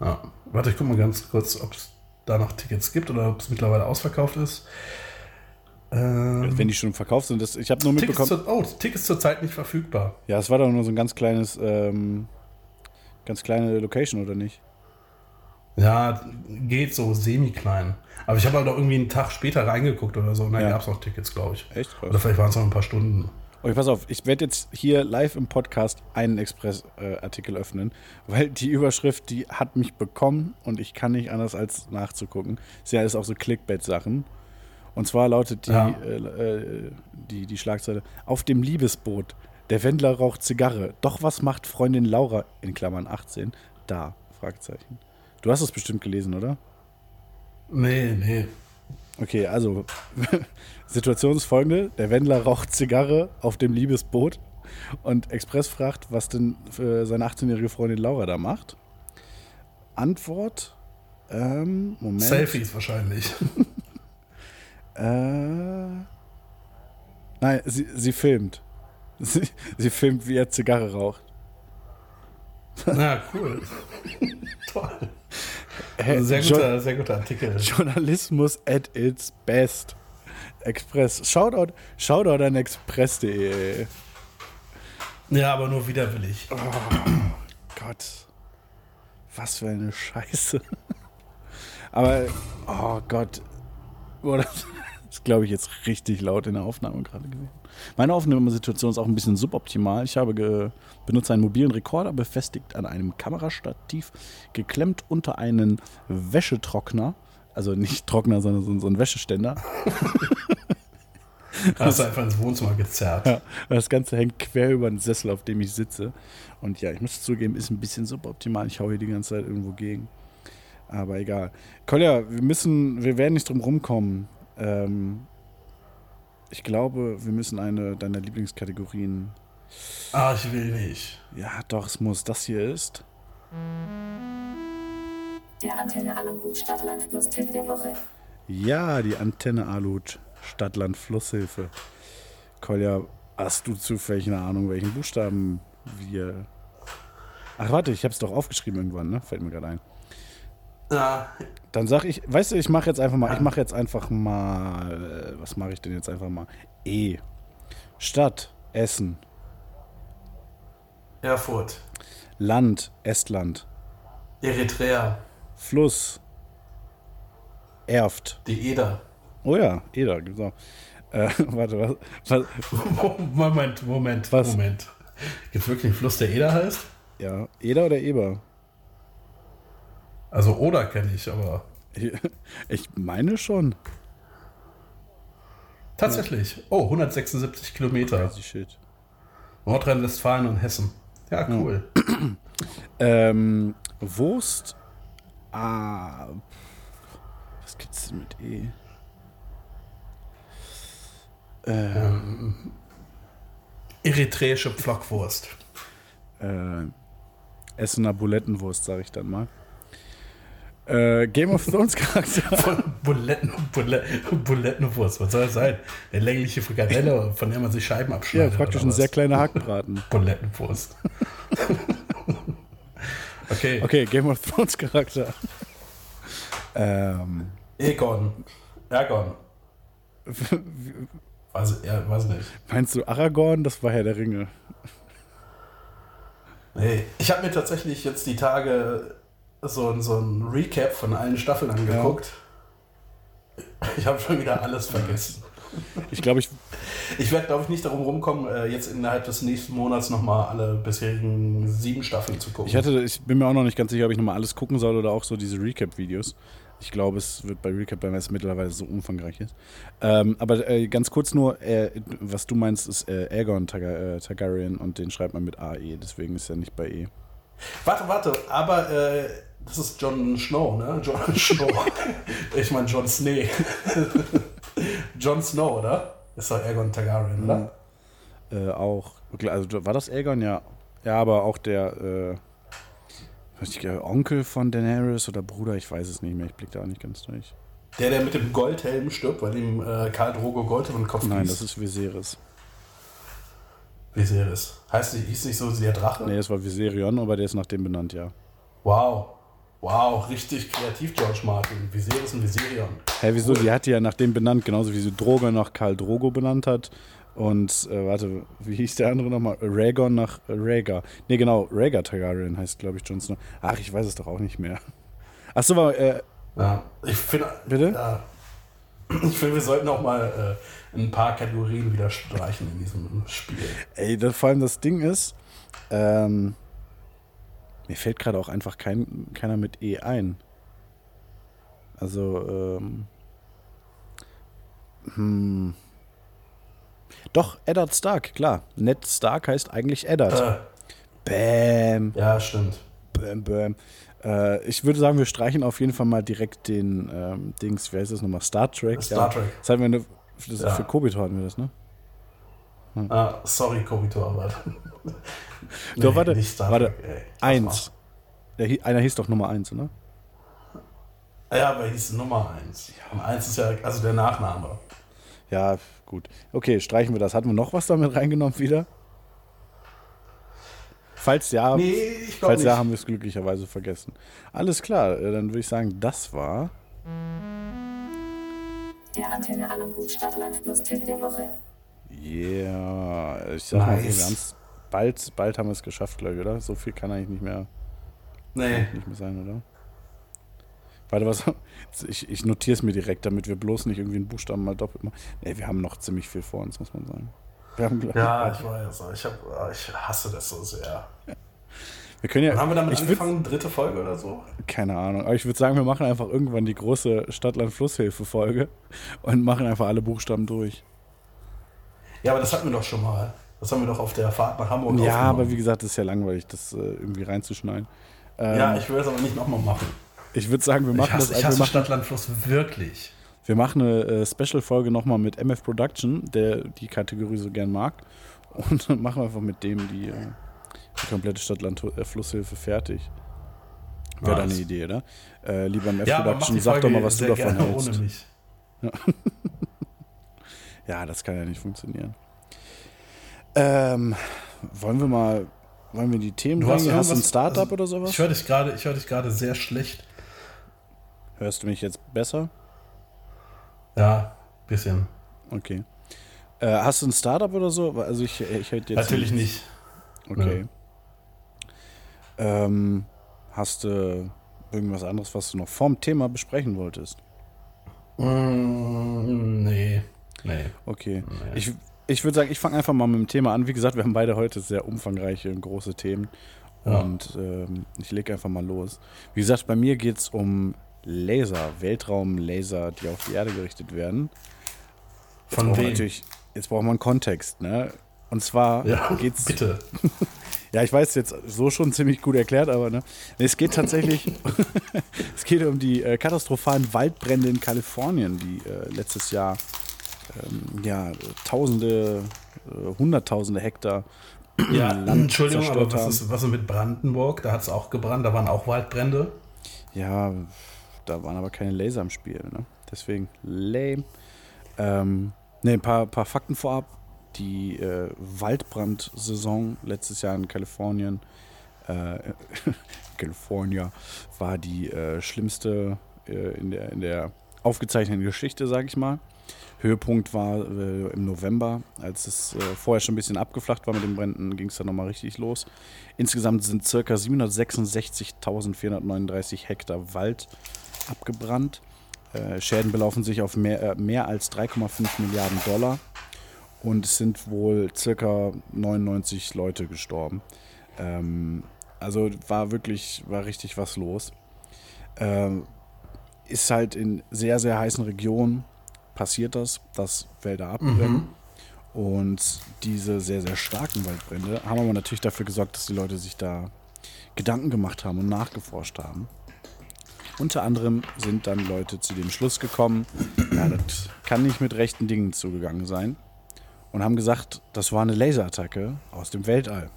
Ja. Warte, ich guck mal ganz kurz, ob es da noch Tickets gibt oder ob es mittlerweile ausverkauft ist. Ähm, Wenn die schon verkauft sind, das, ich habe nur Tickets, mitbekommen. zur, oh, Tickets zurzeit nicht verfügbar. Ja, es war doch nur so ein ganz kleines, ähm, ganz kleine Location, oder nicht? Ja, geht so semi-klein. Aber ich habe halt auch irgendwie einen Tag später reingeguckt oder so und da Ja. gab es noch Tickets, glaube ich. Echt krass. Oder vielleicht waren es noch ein paar Stunden. Okay, pass auf, ich werde jetzt hier live im Podcast einen Express-Artikel öffnen, weil die Überschrift, die hat mich bekommen und ich kann nicht anders als nachzugucken. Ist ja alles auch so Clickbait-Sachen. Und zwar lautet die, Ja. äh, äh, die, die Schlagzeile: Auf dem Liebesboot. Der Wendler raucht Zigarre. Doch was macht Freundin Laura, in Klammern 18, da? Fragezeichen. Du hast es bestimmt gelesen, oder? Nee, nee. Okay, also Situation ist folgende: Der Wendler raucht Zigarre auf dem Liebesboot und Express fragt, was denn für seine 18-jährige Freundin Laura da macht. Antwort: ähm, Moment. Selfies wahrscheinlich. Äh, nein, sie, sie filmt. Sie, sie filmt, wie er Zigarre raucht. Na, cool. Toll. Sehr Jo- guter, sehr guter Artikel. Journalismus at its best. Express. Shoutout, Shoutout an express.de. Ja, aber nur widerwillig. Gott. Was für eine Scheiße. Aber, oh Gott. Boah, das ist, glaube ich, jetzt richtig laut in der Aufnahme gerade gewesen. Meine Aufnahmesituation ist auch ein bisschen suboptimal. Ich habe ge benutze einen mobilen Rekorder, befestigt an einem Kamerastativ, geklemmt unter einen Wäschetrockner. Also nicht Trockner, sondern so, so ein Wäscheständer. Hast du einfach ins Wohnzimmer gezerrt. Ja, das Ganze hängt quer über den Sessel, auf dem ich sitze. Und ja, ich muss zugeben, ist ein bisschen suboptimal. Ich hau hier die ganze Zeit irgendwo gegen. Aber egal. Kolja, wir müssen, wir werden nicht drum rumkommen. Ähm, ich glaube, wir müssen eine deiner Lieblingskategorien. Ah, ich will nicht. Ja, doch, es muss. Das hier ist. Der Antenne Aluhut Stadtland Tipp der Woche. Ja, die Antenne Alut Stadtland Flusshilfe. Kolja, hast du zufällig eine Ahnung, welchen Buchstaben wir. Ach, warte, ich hab's doch aufgeschrieben irgendwann, ne? Fällt mir gerade ein. Ja, Dann sag ich, weißt du, ich mache jetzt einfach mal, ich mache jetzt einfach mal, was mache ich denn jetzt einfach mal? E. Stadt, Essen. Erfurt. Land, Estland. Eritrea. Fluss, Erft. Die Eder. Oh ja, Eder, genau. Äh, warte, was, was? Moment, Moment, Was? Moment. Gibt es wirklich einen Fluss, der Eder heißt? Ja, Eder oder Eber? Also Oder kenne ich, aber Ich, meine schon. tatsächlich. Oh, 176 Kilometer. Crazy shit. Nordrhein-Westfalen und Hessen. Ja, cool. Ähm, Wurst. Ah. Was gibt's denn mit E? Ähm, Eritreische Pflockwurst. äh, Essener Bulettenwurst, sag ich dann mal. Äh, Game of Thrones Charakter. Von Buletten, Buletten, Bulettenwurst. Was soll das sein? Eine längliche Frikadelle, von der man sich Scheiben ja, abschneidet. praktisch oder ein sehr kleiner Hackbraten. Bulettenwurst. okay. Okay, Game of Thrones Charakter. ähm, Egon. Ergon. weiß, ja, weiß nicht. Meinst du Aragorn? Das war Herr der Ringe. Nee, ich habe mir tatsächlich jetzt die Tage so, so ein Recap von allen Staffeln angeguckt. Ich habe schon wieder alles vergessen. Ich glaube, ich, Ich werde, glaube ich, nicht darum rumkommen, äh, jetzt innerhalb des nächsten Monats nochmal alle bisherigen sieben Staffeln zu gucken. ich hatte, ich bin mir auch noch nicht ganz sicher, ob ich nochmal alles gucken soll oder auch so diese Recap-Videos. Ich glaube, es wird bei Recap, weil es mittlerweile so umfangreich ist. Ähm, aber äh, ganz kurz nur, äh, was du meinst, ist äh, Aegon Targa äh, Targaryen und den schreibt man mit AE, deswegen ist er nicht bei E. Warte, warte, aber äh, das ist Jon Snow, ne? Jon Snow. ich meine Jon Snee. Jon Snow, oder? Ist doch Aegon Targaryen, oder? Äh, auch, also war das Aegon? Ja. Ja, aber auch der äh, ich, äh, Onkel von Daenerys oder Bruder, ich weiß es nicht mehr, ich blick da auch nicht ganz durch. Der, der mit dem Goldhelm stirbt, weil ihm äh, Karl Drogo Gold in den Kopf Nein, gießt. das ist Viserys. Viserys. Heißt nicht, hieß nicht so der Drache? Nee, es war Viserion, aber der ist nach dem benannt, ja. Wow. Wow, richtig kreativ, George Martin. Viserys und Viserion. Hä, wieso? Die hat die ja nach dem benannt, genauso wie sie Drogo nach Karl Drogo benannt hat. Und, äh, warte, wie hieß der andere nochmal? Rhaegon nach Rhaegar. Nee, genau, Rhaegar Targaryen heißt, glaube ich, Jon Snow. Ach, ich weiß es doch auch nicht mehr. Ach so, war, äh, Ja, ich finde. Bitte? Ja, ich finde, wir sollten auch mal äh, ein paar Kategorien wieder streichen in diesem Spiel. ey, das, vor allem das Ding ist, ähm, mir fällt gerade auch einfach kein, keiner mit E ein. Also, ähm, hm. Doch, Eddard Stark, klar. Ned Stark heißt eigentlich Eddard. Äh, Bam, ja, stimmt. bam, bam. Äh, ich würde sagen, wir streichen auf jeden Fall mal direkt den ähm, Dings, wie heißt das nochmal? Star Trek. Star Trek. Das hatten wir eine, das Ja. Für Kobito hatten wir das, ne? Ah, sorry, Kobito, aber. Doch, warte, nicht Star warte. Ey. Eins. Der, einer hieß doch Nummer eins, oder? war- Ja, aber hieß Nummer eins. Und eins ist ja, also der Nachname. Ja, gut. Okay, streichen wir das. Hatten wir noch was damit reingenommen wieder? Falls ja, Nee, ich glaube falls nicht. ja, haben wir es glücklicherweise vergessen. Alles klar, äh, dann würde ich sagen, das war. Der Antenne Aluhut Stadtland plus Tipp der Woche. Yeah. Ich sag mal, so, Nice. wir haben's bald, bald haben wir es geschafft, glaube ich, oder? So viel kann eigentlich nicht mehr, nee. nicht mehr sein, oder? Warte, was? Ich, ich notiere es mir direkt, damit wir bloß nicht irgendwie einen Buchstaben mal doppelt machen. Nee, wir haben noch ziemlich viel vor uns, muss man sagen. Wir haben, Ja, ich weiß. Ich, hab, ich hasse das so sehr. wir können ja. Wann haben wir damit ich würd- angefangen? Dritte Folge oder so? Keine Ahnung. Aber ich würde sagen, wir machen einfach irgendwann die große Stadtland-Flusshilfe-Folge und machen einfach alle Buchstaben durch. Ja, aber das hatten wir doch schon mal. Das haben wir doch auf der Fahrt nach Hamburg Ja, aber wie gesagt, das ist ja langweilig, das äh, irgendwie reinzuschneiden. Ähm, Ja, ich will es aber nicht nochmal machen. ich würde sagen, wir Ich machen hasse, das. ich also hasse wir, machen, Stadtlandfluss wirklich. wir machen eine äh, Special-Folge nochmal mit MF Production, der die Kategorie so gern mag. Und dann machen wir einfach mit dem die, äh, die komplette Stadtland-Flusshilfe fertig. Wäre da Nice. eine Idee, oder? Äh, lieber MF Ja, Production, sag doch mal, was du davon hältst. ohne mich. Ja, das kann ja nicht funktionieren. Ähm, wollen wir mal, wollen wir die Themen Du hast? Hast du ein Startup also, oder sowas? Ich höre dich gerade, ich höre dich gerade sehr schlecht. Hörst du mich jetzt besser? Ja, bisschen. Okay. Äh, hast du ein Startup oder so? Also ich, ich hätte jetzt Natürlich nicht. Okay. Ähm, hast du irgendwas anderes, was du noch vorm Thema besprechen wolltest? Mm, nee. Nee. Okay. Ich, ich würde sagen, ich fange einfach mal mit dem Thema an. Wie gesagt, wir haben beide heute sehr umfangreiche und große Themen. Ja. Und ähm, ich lege einfach mal los. Wie gesagt, bei mir geht es um Laser, Weltraumlaser, die auf die Erde gerichtet werden. Jetzt Von wem? Natürlich, jetzt braucht man Kontext. Ne? Und zwar Ja, geht's. bitte. Ja, ich weiß jetzt so schon ziemlich gut erklärt, aber ne, es geht tatsächlich, es geht um die äh, katastrophalen Waldbrände in Kalifornien, die äh, letztes Jahr ähm, ja Tausende, äh, Hunderttausende Hektar Ja, Land Entschuldigung, aber was ist, was ist mit Brandenburg? Da hat es auch gebrannt, da waren auch Waldbrände. Ja, da waren aber keine Laser im Spiel, ne? Deswegen lame. Ähm, ne, ein paar, paar Fakten vorab. Die äh, Waldbrandsaison letztes Jahr in Kalifornien, äh, California, war die äh, schlimmste äh, in, der, in der aufgezeichneten Geschichte, sage ich mal. Höhepunkt war äh, im November, als es äh, vorher schon ein bisschen abgeflacht war mit den Bränden, ging es dann nochmal richtig los. Insgesamt sind ca. 766.439 Hektar Wald abgebrannt. Äh, Schäden belaufen sich auf mehr, äh, mehr als 3,5 Milliarden Dollar und es sind wohl ca. 99 Leute gestorben. Ähm, also war wirklich, war richtig was los. Ähm, ist halt in sehr, sehr heißen Regionen passiert das, dass Wälder abbrennen. Und diese sehr, sehr starken Waldbrände haben aber natürlich dafür gesorgt, dass die Leute sich da Gedanken gemacht haben und nachgeforscht haben. Unter anderem sind dann Leute zu dem Schluss gekommen, ja, das kann nicht mit rechten Dingen zugegangen sein. Und haben gesagt, das war eine Laserattacke aus dem Weltall.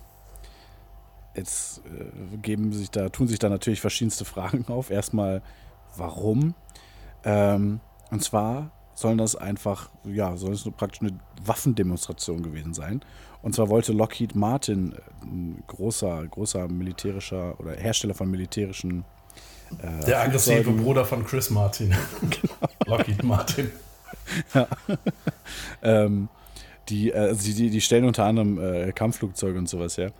Jetzt äh, geben sich da, tun sich da natürlich verschiedenste Fragen auf. Erstmal, warum? Ähm, und zwar sollen das einfach, ja, soll es nur praktisch eine Waffendemonstration gewesen sein. Und zwar wollte Lockheed Martin, äh, ein großer, großer militärischer oder Hersteller von militärischen äh, Der aggressive Flugzeugen- Bruder von Chris Martin. Lockheed Martin. ähm, die, äh, also die, die, die stellen unter anderem äh, Kampfflugzeuge und sowas her.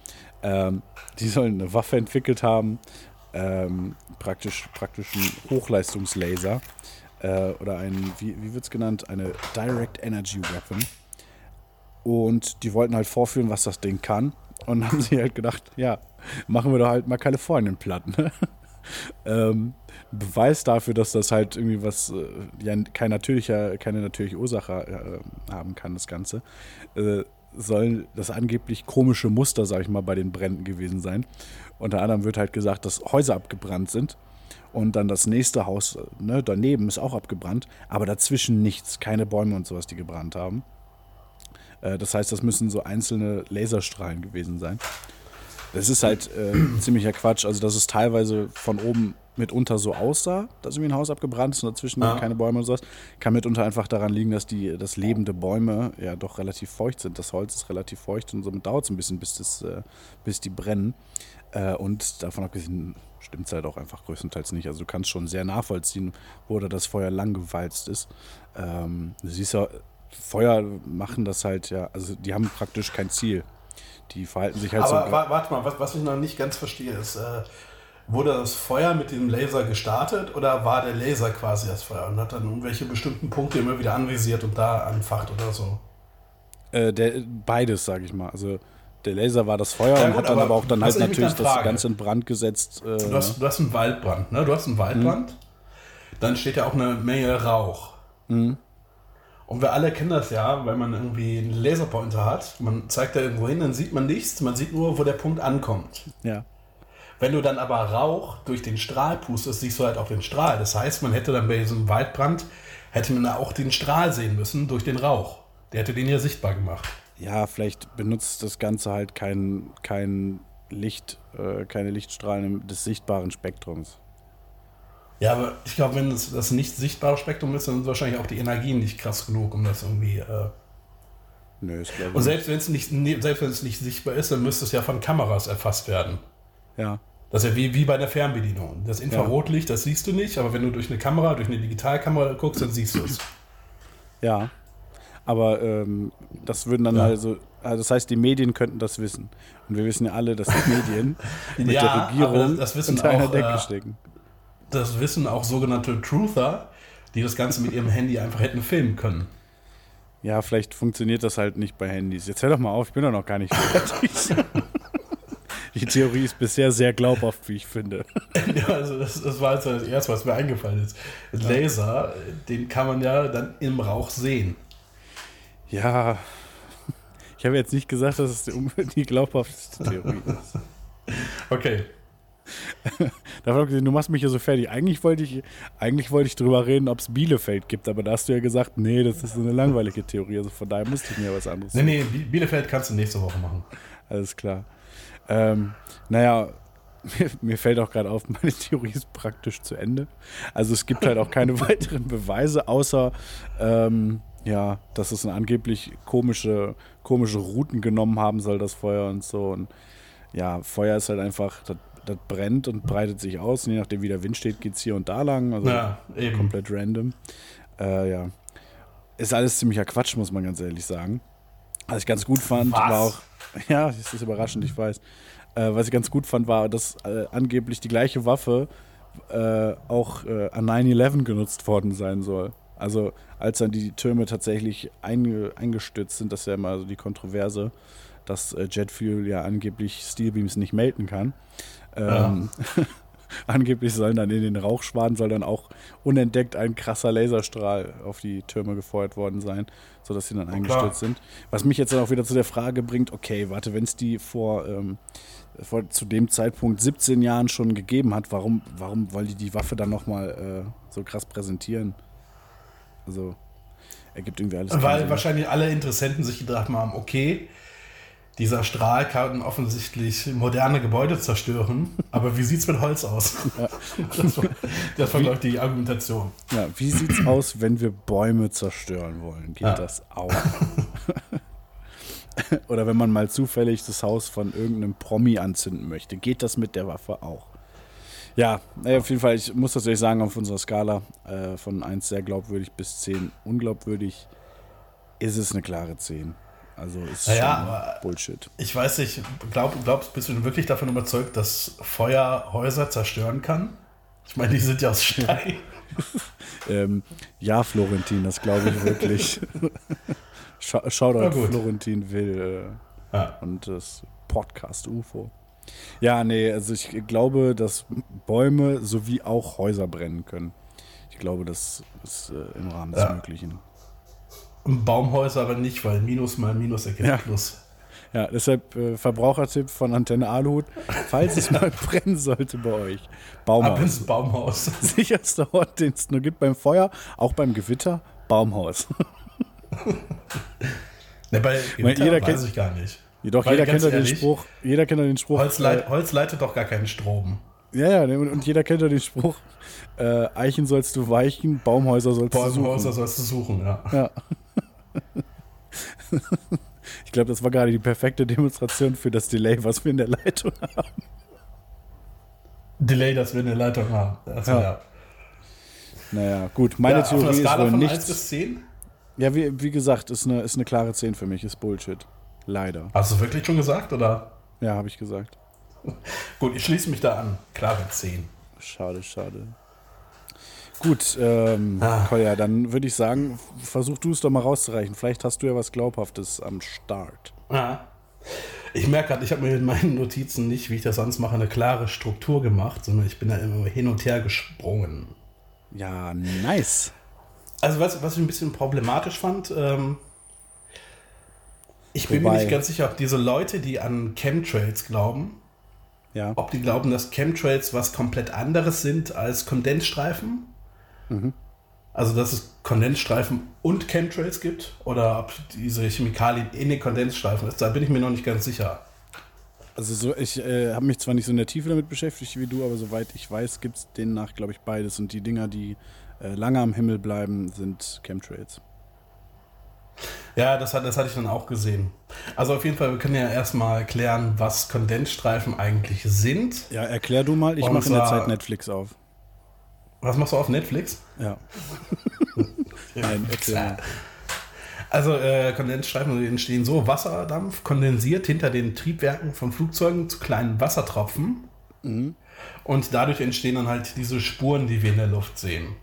Ähm, die sollen eine Waffe entwickelt haben, ähm, praktisch, praktisch einen Hochleistungslaser äh, oder ein, wie, wie wird es genannt, eine Direct Energy Weapon. Und die wollten halt vorführen, was das Ding kann. Und haben sie halt gedacht, ja, machen wir doch halt mal Kalifornien platt. Ne? ähm, Beweis dafür, dass das halt irgendwie was, äh, ja, kein natürlicher, keine natürliche Ursache äh, haben kann, das Ganze, äh, sollen das angeblich komische Muster, sag ich mal, bei den Bränden gewesen sein. Unter anderem wird halt gesagt, dass Häuser abgebrannt sind und dann das nächste Haus äh, ne, daneben ist auch abgebrannt, aber dazwischen nichts, keine Bäume und sowas, die gebrannt haben. Äh, das heißt, das müssen so einzelne Laserstrahlen gewesen sein. Das ist halt äh, ziemlicher Quatsch. Also, dass es teilweise von oben mitunter so aussah, dass irgendwie ein Haus abgebrannt ist und dazwischen Ja. keine Bäume und sowas, kann mitunter einfach daran liegen, dass die dass lebende Bäume ja doch relativ feucht sind. Das Holz ist relativ feucht und somit dauert es ein bisschen, bis, das, äh, bis die brennen. Äh, und davon abgesehen stimmt es halt auch einfach größtenteils nicht. Also du kannst schon sehr nachvollziehen, wo da das Feuer lang gewalzt ist. Ähm, du siehst ja, Feuer machen das halt ja, also die haben praktisch kein Ziel. Die verhalten sich halt Aber so. wa warte mal, was, was ich noch nicht ganz verstehe, ist, äh, wurde das Feuer mit dem Laser gestartet oder war der Laser quasi das Feuer und hat dann irgendwelche bestimmten Punkte immer wieder anvisiert und da anfacht oder so? Äh, der, beides, sage ich mal. Also der Laser war das Feuer Ja, und gut, hat dann aber auch dann halt natürlich dann das Ganze in Brand gesetzt. Äh, Du hast, du hast einen Waldbrand, ne? Du hast einen Waldbrand, dann steht ja auch eine Menge Rauch. Und wir alle kennen das ja, weil man irgendwie einen Laserpointer hat. Man zeigt da irgendwo hin, dann sieht man nichts, man sieht nur, wo der Punkt ankommt. ja. Wenn du dann aber Rauch durch den Strahl pustest, siehst du halt auch den Strahl. Das heißt, man hätte dann bei diesem Waldbrand, hätte man da auch den Strahl sehen müssen durch den Rauch. Der hätte den ja sichtbar gemacht. Ja, vielleicht benutzt das Ganze halt kein, kein Licht, äh, keine Lichtstrahlen des sichtbaren Spektrums. Ja, aber ich glaube, wenn das, das nicht sichtbare Spektrum ist, dann sind wahrscheinlich auch die Energien nicht krass genug, um das irgendwie. Äh Nö, ist Und selbst wenn es nicht, selbst wenn es nicht sichtbar ist, dann müsste es ja von Kameras erfasst werden. Ja. Das ist ja wie, wie bei der Fernbedienung. Das Infrarotlicht, das siehst du nicht, aber wenn du durch eine Kamera, durch eine Digitalkamera guckst, dann siehst du es. Ja. Aber ähm, das würden dann Ja. also, also, das heißt, die Medien könnten das wissen. Und wir wissen ja alle, dass die Medien mit Ja, der Regierung das wissen unter einer Decke äh, stecken. Das wissen auch sogenannte Truther, die das Ganze mit ihrem Handy einfach hätten filmen können. Ja, vielleicht funktioniert das halt nicht bei Handys. Jetzt hör doch mal auf, ich bin doch noch gar nicht fertig. Die Theorie ist bisher sehr glaubhaft, wie ich finde. Ja, also das, das war jetzt das Erste, was mir eingefallen ist. Laser, den kann man ja dann im Rauch sehen. Ja, ich habe jetzt nicht gesagt, dass es die, glaubhafteste Theorie ist. Okay. Davon abgesehen, du machst mich ja so fertig. Eigentlich wollte ich, eigentlich wollte ich drüber reden, ob es Bielefeld gibt, aber da hast du ja gesagt, nee, das ist eine langweilige Theorie. Also von daher musste ich mir was anderes Nee, nee, Bi- Bielefeld kannst du nächste Woche machen. Alles klar. Ähm, naja, mir, mir fällt auch gerade auf, meine Theorie ist praktisch zu Ende. Also es gibt halt auch keine weiteren Beweise, außer ähm, ja, dass es angeblich komische, komische Routen genommen haben soll, das Feuer und so. Und ja, Feuer ist halt einfach, das das brennt und breitet sich aus. Und je nachdem, wie der Wind steht, geht es hier und da lang. Also Ja, komplett random. Äh, ja. Ist alles ziemlicher Quatsch, muss man ganz ehrlich sagen. Was ich ganz gut fand, Was? war auch. Ja, das ist überraschend, ich weiß. Äh, was ich ganz gut fand, war, dass äh, angeblich die gleiche Waffe äh, auch äh, an 9-11 genutzt worden sein soll. Also, als dann die Türme tatsächlich einge eingestürzt sind, das ist ja immer so die Kontroverse, dass äh, Jetfuel ja angeblich Steelbeams nicht melden kann. Ähm, angeblich sollen dann in den Rauchschwaden soll dann auch unentdeckt ein krasser Laserstrahl auf die Türme gefeuert worden sein, sodass sie dann eingestürzt sind. Was mich jetzt dann auch wieder zu der Frage bringt, okay, warte, wenn es die vor, ähm, vor zu dem Zeitpunkt 17 Jahren schon gegeben hat, warum, warum wollen die die Waffe dann nochmal äh, so krass präsentieren? Also, ergibt irgendwie alles Weil Sinn. wahrscheinlich alle Interessenten sich gedacht haben, okay, dieser Strahl kann offensichtlich moderne Gebäude zerstören, aber wie sieht es mit Holz aus? Das war, das war glaube ich, die Argumentation. Ja, wie sieht's aus, wenn wir Bäume zerstören wollen? Geht Ja. das auch? Oder wenn man mal zufällig das Haus von irgendeinem Promi anzünden möchte, geht das mit der Waffe auch? Ja, naja, auf jeden Fall, ich muss tatsächlich sagen, auf unserer Skala äh, von 1 sehr glaubwürdig bis 10 unglaubwürdig ist es eine klare 10. Also ist Naja, Bullshit. Ich weiß nicht, glaub, glaubst, bist du denn wirklich davon überzeugt, dass Feuer Häuser zerstören kann? Ich meine, die sind ja aus Stein. Ähm, ja, Florentin, das glaube ich wirklich. Scha Na Shoutout gut. Florentin Will. Äh, Ja. und das Podcast UFO. Ja, nee, also ich glaube, dass Bäume sowie auch Häuser brennen können. Ich glaube, das ist äh, im Rahmen des Ja. Möglichen. Baumhäuser aber nicht, weil Minus mal Minus ergibt Ja. Plus. Ja, deshalb äh, Verbrauchertipp von Antenne Aluhut. Falls es mal brennen sollte bei euch, Ab Baumhaus. ins Baumhaus. Sicherster Ort, den es nur gibt beim Feuer, auch beim Gewitter, Baumhaus. Ne, bei Gewitter jeder weiß kennt- ich gar nicht. Jedoch jeder kennt ja den ehrlich, Spruch, jeder kennt ja den Spruch. Holz, leit, Holz leitet doch gar keinen Strom. äh, ja, ja, und, und jeder kennt ja den Spruch, äh, Eichen sollst du weichen, Baumhäuser sollst du Baumhäuser suchen. sollst du suchen, ja. Ja. ich glaube, das war gerade die perfekte Demonstration für das Delay, was wir in der Leitung haben. Delay, dass wir eine Leitung haben. Also, Ja. ja. Naja, gut, meine ja, Theorie ist wohl von 1 nichts. bis 10? Ja, wie, wie gesagt, ist eine, ist eine klare 10 für mich, ist Bullshit. Leider. Hast du wirklich schon gesagt, oder? Ja, habe ich gesagt. Gut, ich schließe mich da an. Klare 10. Schade, schade. Gut, ähm, Ah. Kolja, dann würde ich sagen, versuch du es doch mal rauszureichen. Vielleicht hast du ja was Glaubhaftes am Start. Ja. Ich merke gerade, ich habe mir in meinen Notizen nicht, wie ich das sonst mache, eine klare Struktur gemacht, sondern ich bin da immer hin und her gesprungen. Ja, nice. Also was, was ich ein bisschen problematisch fand, ähm, ich bin mir nicht ganz sicher, ob diese Leute, die an Chemtrails glauben, Ja. ob die glauben, dass Chemtrails was komplett anderes sind als Kondensstreifen. Also dass es Kondensstreifen und Chemtrails gibt oder ob diese Chemikalien in den Kondensstreifen ist, da bin ich mir noch nicht ganz sicher. Also so, ich äh, habe mich zwar nicht so in der Tiefe damit beschäftigt wie du, aber soweit ich weiß, gibt es demnach, glaube ich, beides. Und die Dinger, die äh, lange am Himmel bleiben, sind Chemtrails. Ja, das, hat, das hatte ich dann auch gesehen. Also auf jeden Fall, wir können ja erstmal klären, was Kondensstreifen eigentlich sind. Ja, erklär du mal, ich mache in der Zeit Netflix auf. Was machst du auf Netflix? Ja. Nein, mal. Also äh, Kondensstreifen entstehen so, Wasserdampf kondensiert hinter den Triebwerken von Flugzeugen zu kleinen Wassertropfen. Und dadurch entstehen dann halt diese Spuren, die wir in der Luft sehen.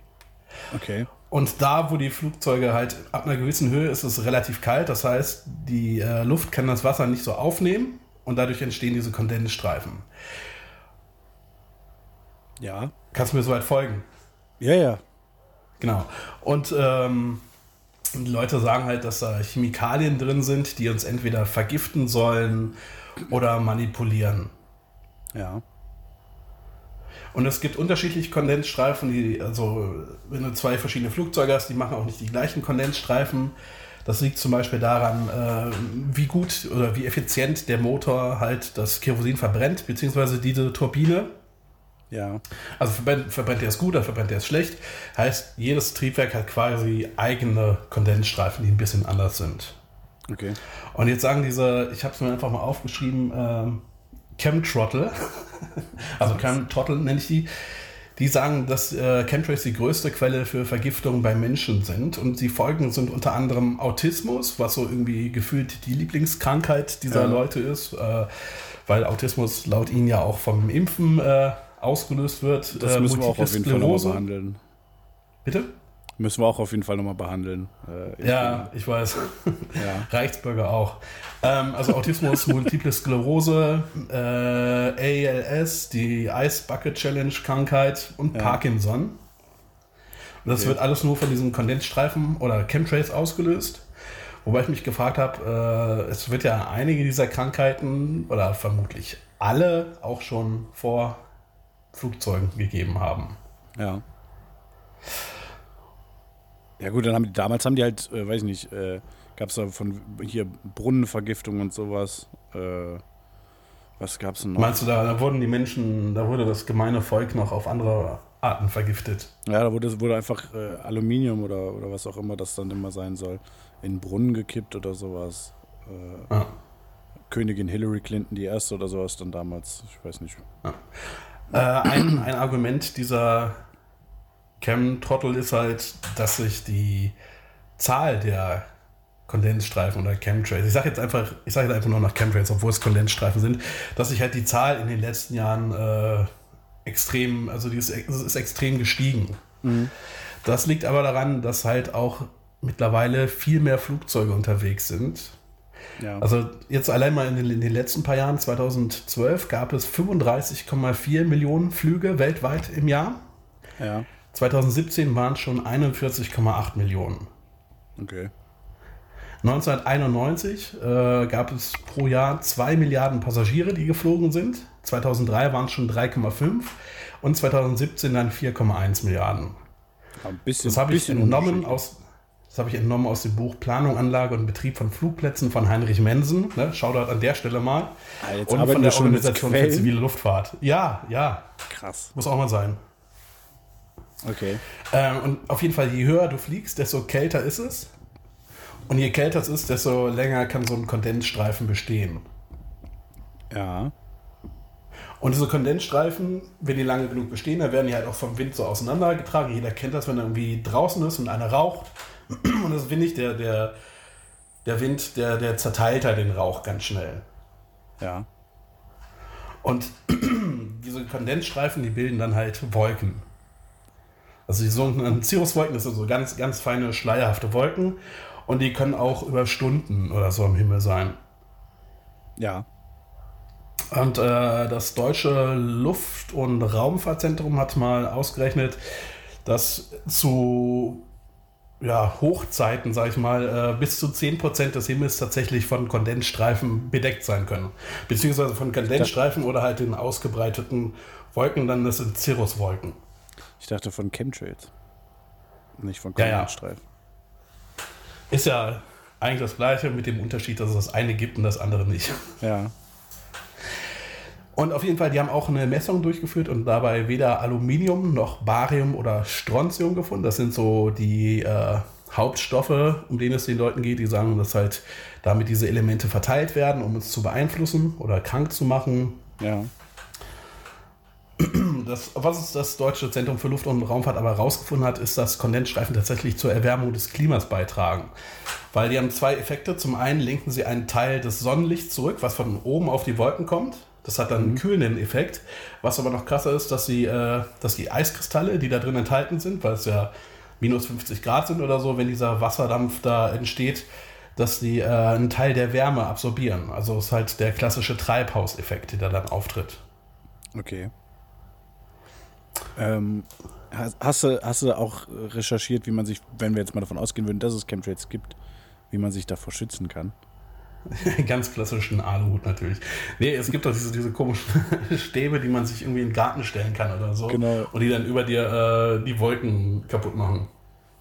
Okay. Und da, wo die Flugzeuge halt ab einer gewissen Höhe ist es relativ kalt, das heißt, die äh, Luft kann das Wasser nicht so aufnehmen und dadurch entstehen diese Kondensstreifen. Ja. Kannst du mir soweit folgen? Ja, ja. Genau. Und ähm, die Leute sagen halt, dass da Chemikalien drin sind, die uns entweder vergiften sollen oder manipulieren. Ja. Und es gibt unterschiedliche Kondensstreifen, die, also wenn du zwei verschiedene Flugzeuge hast, die machen auch nicht die gleichen Kondensstreifen. Das liegt zum Beispiel daran, äh, wie gut oder wie effizient der Motor halt das Kerosin verbrennt, beziehungsweise diese Turbine. Ja. Also verbrennt, verbrennt er es gut oder verbrennt er es schlecht. Heißt, jedes Triebwerk hat quasi eigene Kondensstreifen, die ein bisschen anders sind. Okay. Und jetzt sagen diese, ich habe es mir einfach mal aufgeschrieben, ähm, Chemtrottel, also Cam Trottel nenne ich die, die sagen, dass äh, Chemtrails die größte Quelle für Vergiftung bei Menschen sind. Und die Folgen sind unter anderem Autismus, was so irgendwie gefühlt die Lieblingskrankheit dieser Ja. Leute ist, äh, weil Autismus laut ihnen ja auch vom Impfen äh, ausgelöst wird. Das äh, müssen wir auch Multiple auf jeden Fall behandeln. Bitte? Müssen wir auch auf jeden Fall nochmal behandeln. Äh, Ja, ich weiß. ja. Reichsbürger auch. Ähm, also Autismus, Multiple Sklerose, äh, ALS, die Ice Bucket Challenge Krankheit und Ja. Parkinson. Und das Okay. wird alles nur von diesen Kondensstreifen oder Chemtrails ausgelöst. Wobei ich mich gefragt habe, äh, es wird ja einige dieser Krankheiten oder vermutlich alle auch schon vor Flugzeugen gegeben haben. Ja. Ja gut, dann haben die, damals haben die halt, äh, weiß ich nicht, äh, gab es da von hier Brunnenvergiftung und sowas. Äh, was gab es denn noch? Meinst du, da, da wurden die Menschen, da wurde das gemeine Volk noch auf andere Arten vergiftet? Ja, da wurde, wurde einfach äh, Aluminium oder, oder was auch immer das dann immer sein soll, in Brunnen gekippt oder sowas. Äh, Ja. Königin Hillary Clinton die erste oder sowas dann damals, ich weiß nicht. Äh, ein, ein Argument dieser Chem-Trottel ist halt, dass sich die Zahl der Kondensstreifen oder Chemtrails, ich sage jetzt einfach, ich sage jetzt einfach nur nach Chemtrails, obwohl es Kondensstreifen sind, dass sich halt die Zahl in den letzten Jahren äh, extrem, also die ist, ist extrem gestiegen. Das liegt aber daran, dass halt auch mittlerweile viel mehr Flugzeuge unterwegs sind. Ja. Also jetzt allein mal in den, in den letzten paar Jahren, 2012, gab es 35,4 Millionen Flüge weltweit im Jahr. ja, 2017 waren es schon 41,8 Millionen. okay. 1991 äh, gab es pro Jahr 2 Milliarden Passagiere, die geflogen sind. 2003 waren es schon 3,5 und 2017 dann 4,1 Milliarden. Ein bisschen, Das habe ich entnommen aus, das habe ich entnommen aus dem Buch Planung, Anlage und Betrieb von Flugplätzen von Heinrich Mensen. Ne? Shoutout an der Stelle mal. Ah, und von der Organisation für zivile Luftfahrt. Ja, ja, Krass. muss auch mal sein. Okay. Ähm, und auf jeden Fall, je höher du fliegst, desto kälter ist es. Und je kälter es ist, desto länger kann so ein Kondensstreifen bestehen. Ja. Und diese Kondensstreifen, wenn die lange genug bestehen, dann werden die halt auch vom Wind so auseinandergetragen. Jeder kennt das, wenn er irgendwie draußen ist und einer raucht. Und das ist windig, der, der, der Wind, der, der zerteilt halt den Rauch ganz schnell. Ja. Und diese Kondensstreifen, die bilden dann halt Wolken. Also die sogenannten Cirruswolken, das sind so ganz, ganz feine, schleierhafte Wolken. Und die können auch über Stunden oder so am Himmel sein. Ja. Und äh, das deutsche Luft- und Raumfahrtzentrum hat mal ausgerechnet, dass zu ja, Hochzeiten, sag ich mal, äh, bis zu 10% des Himmels tatsächlich von Kondensstreifen bedeckt sein können. Beziehungsweise von Kondensstreifen oder halt den ausgebreiteten Wolken, dann das sind Cirruswolken. Ich dachte von Chemtrails. Nicht von Ja, ja. Kondensstreifen. Ist ja eigentlich das gleiche mit dem Unterschied, dass es das eine gibt und das andere nicht. Ja. Und auf jeden Fall, die haben auch eine Messung durchgeführt und dabei weder Aluminium noch Barium oder Strontium gefunden. Das sind so die äh, Hauptstoffe, um denen es den Leuten geht, die sagen, dass halt damit diese Elemente verteilt werden, um uns zu beeinflussen oder krank zu machen. Ja. Das, was das Deutsche Zentrum für Luft- und Raumfahrt aber herausgefunden hat, ist, dass Kondensstreifen tatsächlich zur Erwärmung des Klimas beitragen. Weil die haben zwei Effekte. Zum einen lenken sie einen Teil des Sonnenlichts zurück, was von oben auf die Wolken kommt. Das hat dann einen kühlenden Effekt. Was aber noch krasser ist, dass, sie, äh, dass die Eiskristalle, die da drin enthalten sind, weil es ja minus 50 Grad sind oder so, wenn dieser Wasserdampf da entsteht, dass die äh, einen Teil der Wärme absorbieren. Also ist halt der klassische Treibhauseffekt, der dann auftritt. Okay. Ähm, hast, du, hast du auch recherchiert, wie man sich, wenn wir jetzt mal davon ausgehen würden, dass es Chemtrails gibt, wie man sich davor schützen kann? Ganz klassischen Aluhut natürlich. Nee, es gibt doch diese, diese komischen Stäbe, die man sich irgendwie in den Garten stellen kann oder so. Genau. Und die dann über dir äh, die Wolken kaputt machen.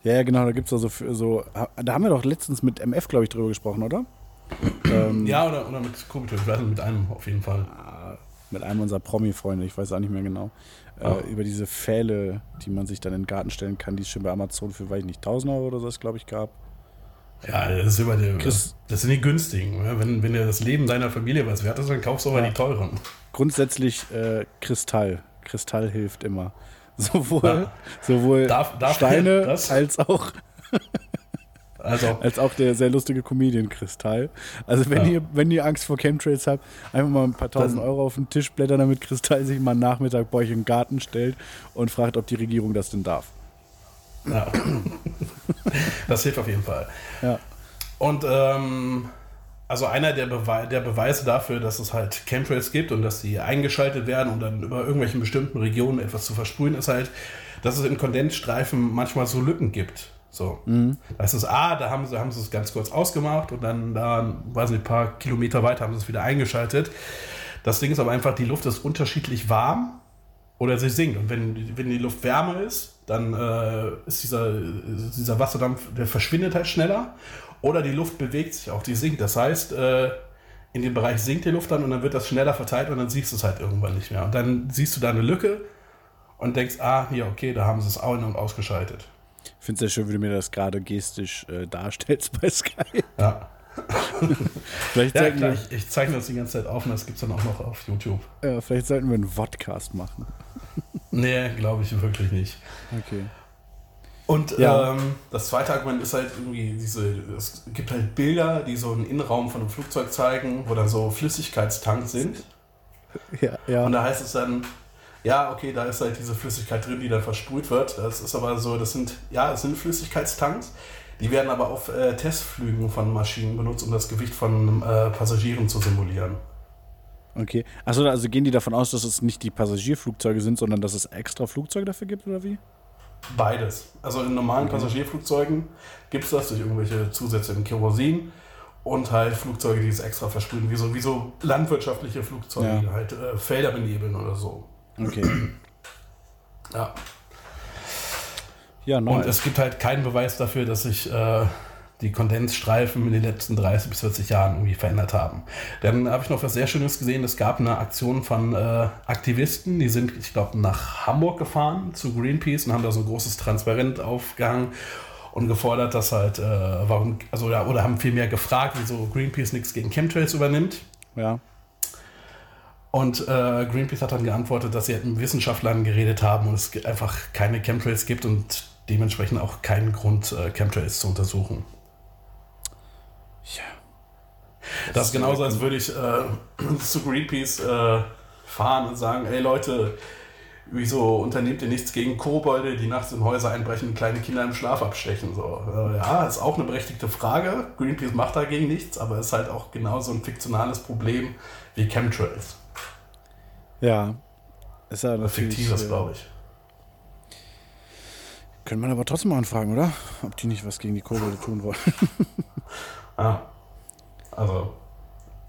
Ja, ja, genau, da gibt es also für so, da haben wir doch letztens mit MF, glaube ich, drüber gesprochen, oder? ähm, Ja, oder, oder mit Kubitus, ich weiß nicht, mit einem auf jeden Fall. Mit einem unserer Promi-Freunde, ich weiß auch nicht mehr genau. Äh, über diese Pfähle, die man sich dann in den Garten stellen kann, die es schon bei Amazon für, weiß ich nicht, 1000 Euro oder so, glaube ich, gab. Ja, das ist über die, Chris- das sind die günstigen. ne? Wenn, wenn dir das Leben deiner Familie was wert ist, dann kaufst du aber Ja. die teuren. Grundsätzlich äh, Kristall. Kristall hilft immer. Sowohl, Ja. sowohl Darf- darf Steine das? als auch, Also, als auch der sehr lustige Comedian Kristall. Also wenn, Ja. ihr, wenn ihr Angst vor Chemtrails habt, einfach mal ein paar tausend Dann- Euro auf den Tisch blättern, damit Kristall sich mal Nachmittag bei euch im Garten stellt und fragt, ob die Regierung das denn darf. ja. das hilft auf jeden Fall. Ja. Und ähm, also einer der, Bewe der Beweise dafür, dass es halt Chemtrails gibt und dass sie eingeschaltet werden und dann über irgendwelchen bestimmten Regionen etwas zu versprühen, ist halt, dass es in Kondensstreifen manchmal so Lücken gibt. So. Das ist, ah, da haben sie, haben sie es ganz kurz ausgemacht und dann da, weiß nicht, ein paar Kilometer weiter haben sie es wieder eingeschaltet. Das Ding ist aber einfach, die Luft ist unterschiedlich warm oder sie sinkt. Und wenn, wenn die Luft wärmer ist, dann äh, ist dieser, dieser Wasserdampf, der verschwindet halt schneller. Oder die Luft bewegt sich auch, die sinkt. Das heißt, äh, in dem Bereich sinkt die Luft dann und dann wird das schneller verteilt und dann siehst du es halt irgendwann nicht mehr. Und dann siehst du da eine Lücke und denkst, ah, ja, okay, da haben sie es ein- und ausgeschaltet. Ich finde es sehr schön, wie du mir das gerade gestisch äh, darstellst bei Sky. Ja, Vielleicht, ja klar, ich, ich zeichne das die ganze Zeit auf und das gibt es dann auch noch auf YouTube. äh, vielleicht sollten wir einen Vodcast machen. Nee, glaube ich wirklich nicht. Okay. Und Ja. ähm, das zweite Argument ist halt irgendwie diese, es gibt halt Bilder, die so einen Innenraum von einem Flugzeug zeigen, wo dann so Flüssigkeitstanks sind. Ja, ja. Und da heißt es dann, ja, okay, da ist halt diese Flüssigkeit drin, die dann versprüht wird. Das ist aber so, das sind, ja, es sind Flüssigkeitstanks. Die werden aber auf äh, Testflügen von Maschinen benutzt, um das Gewicht von äh, Passagieren zu simulieren. Okay. Achso, also gehen die davon aus, dass es nicht die Passagierflugzeuge sind, sondern dass es extra Flugzeuge dafür gibt, oder wie? Beides. Also in normalen Passagierflugzeugen gibt es das durch irgendwelche Zusätze in Kerosin und halt Flugzeuge, die es extra versprühen, wie so, wie so landwirtschaftliche Flugzeuge, Ja. die halt äh, Felder benebeln oder so. Okay. Ja. Ja, Und nice. es gibt halt keinen Beweis dafür, dass sich äh, die Kondensstreifen in den letzten 30 bis 40 Jahren irgendwie verändert haben. Dann habe ich noch was sehr Schönes gesehen. Es gab eine Aktion von äh, Aktivisten, die sind, ich glaube, nach Hamburg gefahren zu Greenpeace und haben da so ein großes Transparent aufgehangen und gefordert, dass halt, äh, warum, also ja, oder haben vielmehr gefragt, wieso Greenpeace nichts gegen Chemtrails übernimmt. ja. Und äh, Greenpeace hat dann geantwortet, dass sie halt mit Wissenschaftlern geredet haben und es einfach keine Chemtrails gibt und dementsprechend auch keinen Grund, äh, Chemtrails zu untersuchen. Ja. Das ist genauso, als würde ich äh, zu Greenpeace äh, fahren und sagen, ey Leute, wieso unternehmt ihr nichts gegen Kobolde, die nachts in Häuser einbrechen und kleine Kinder im Schlaf abstechen? So, äh, ja, ist auch eine berechtigte Frage. Greenpeace macht dagegen nichts, aber ist halt auch genauso ein fiktionales Problem wie Chemtrails. Ja. Ist ja natürlich. Fiktives, äh, glaube ich. Könnte man aber trotzdem mal anfragen, oder? Ob die nicht was gegen die Kobolde tun wollen. Ah, also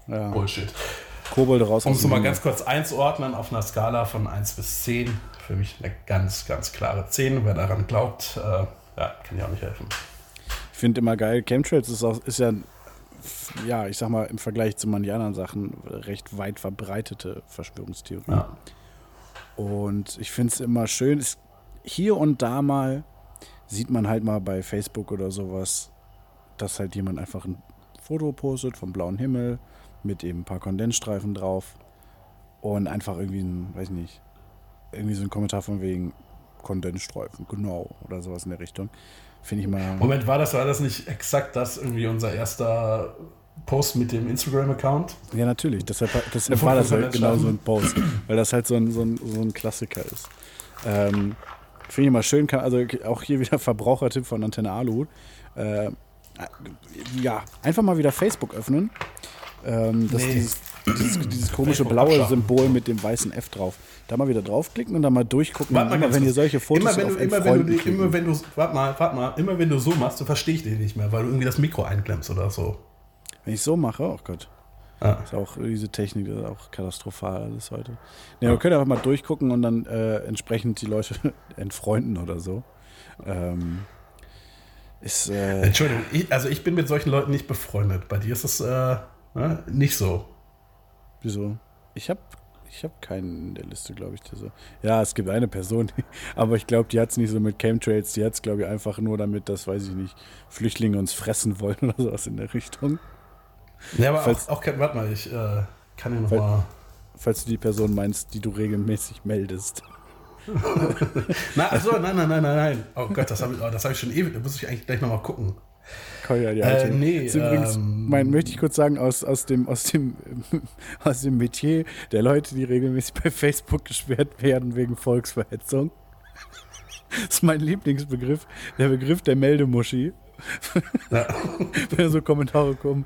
ja. Bullshit. Kobolde raus. Um es mal ganz kurz einzuordnen, auf einer Skala von 1 bis 10, für mich eine ganz, ganz klare 10. Wer daran glaubt, äh, ja, kann ja auch nicht helfen. Ich finde immer geil, Chemtrails ist, auch, ist ja, ja, ich sag mal, im Vergleich zu manchen anderen Sachen recht weit verbreitete Verschwörungstheorie. Ja. Und ich finde es immer schön, es, hier und da mal sieht man halt mal bei Facebook oder sowas, dass halt jemand einfach ein Foto postet vom blauen Himmel mit eben ein paar Kondensstreifen drauf und einfach irgendwie ein, weiß nicht, irgendwie so ein Kommentar von wegen Kondensstreifen, genau, oder sowas in der Richtung. Finde ich mal. Moment, war das, war das nicht exakt das irgendwie unser erster Post mit dem Instagram-Account? Ja, natürlich. Deshalb, deshalb war das halt genau so ein Post, weil das halt so ein, so ein, so ein Klassiker ist. Ähm, Finde ich mal schön, also auch hier wieder Verbrauchertipp von Antenne Alu. Äh, ja, einfach mal wieder Facebook öffnen. Ähm, das Nee. dieses, dieses, dieses komische blaue. Symbol mit dem weißen F drauf. Da mal wieder draufklicken und dann mal durchgucken. Warte mal immer wenn ihr solche Fotos immer wenn auf du, immer wenn Entfreunden du, klicken. immer wenn du, warte mal, warte mal, immer wenn du so machst, dann verstehe ich dich nicht mehr, weil du irgendwie das Mikro einklemmst oder so. Wenn ich so mache, oh Gott. Ja. Ist auch diese Technik ist auch katastrophal alles heute. Ne, wir können einfach mal durchgucken und dann äh, entsprechend die Leute entfreunden oder so. Ähm, ist äh, Entschuldigung, ich, also ich bin mit solchen Leuten nicht befreundet. Bei dir ist es äh, ne, nicht so. Wieso? Ich habe Ich habe keinen in der Liste, glaube ich. Der so. Ja, es gibt eine Person, aber ich glaube, die hat es nicht so mit Chemtrails. Die hat es, glaube ich, einfach nur damit, dass, weiß ich nicht, Flüchtlinge uns fressen wollen oder sowas in der Richtung. Ja, aber Falls- auch, auch kein, warte mal, ich äh, kann ja noch Fall- mal. Falls du die Person meinst, die du regelmäßig meldest. Na, achso, nein, nein, nein, nein, nein. Oh Gott, das habe ich, oh, das hab ich schon ewig. Da muss ich eigentlich gleich nochmal gucken. Kolja, die Äh, alte. nee, ist übrigens, ähm, mein, möchte ich kurz sagen, aus, aus, dem, aus, dem, aus dem Metier der Leute, die regelmäßig bei Facebook gesperrt werden wegen Volksverhetzung. Das ist mein Lieblingsbegriff, der Begriff der Meldemuschi. Ja. Wenn so Kommentare kommen, äh,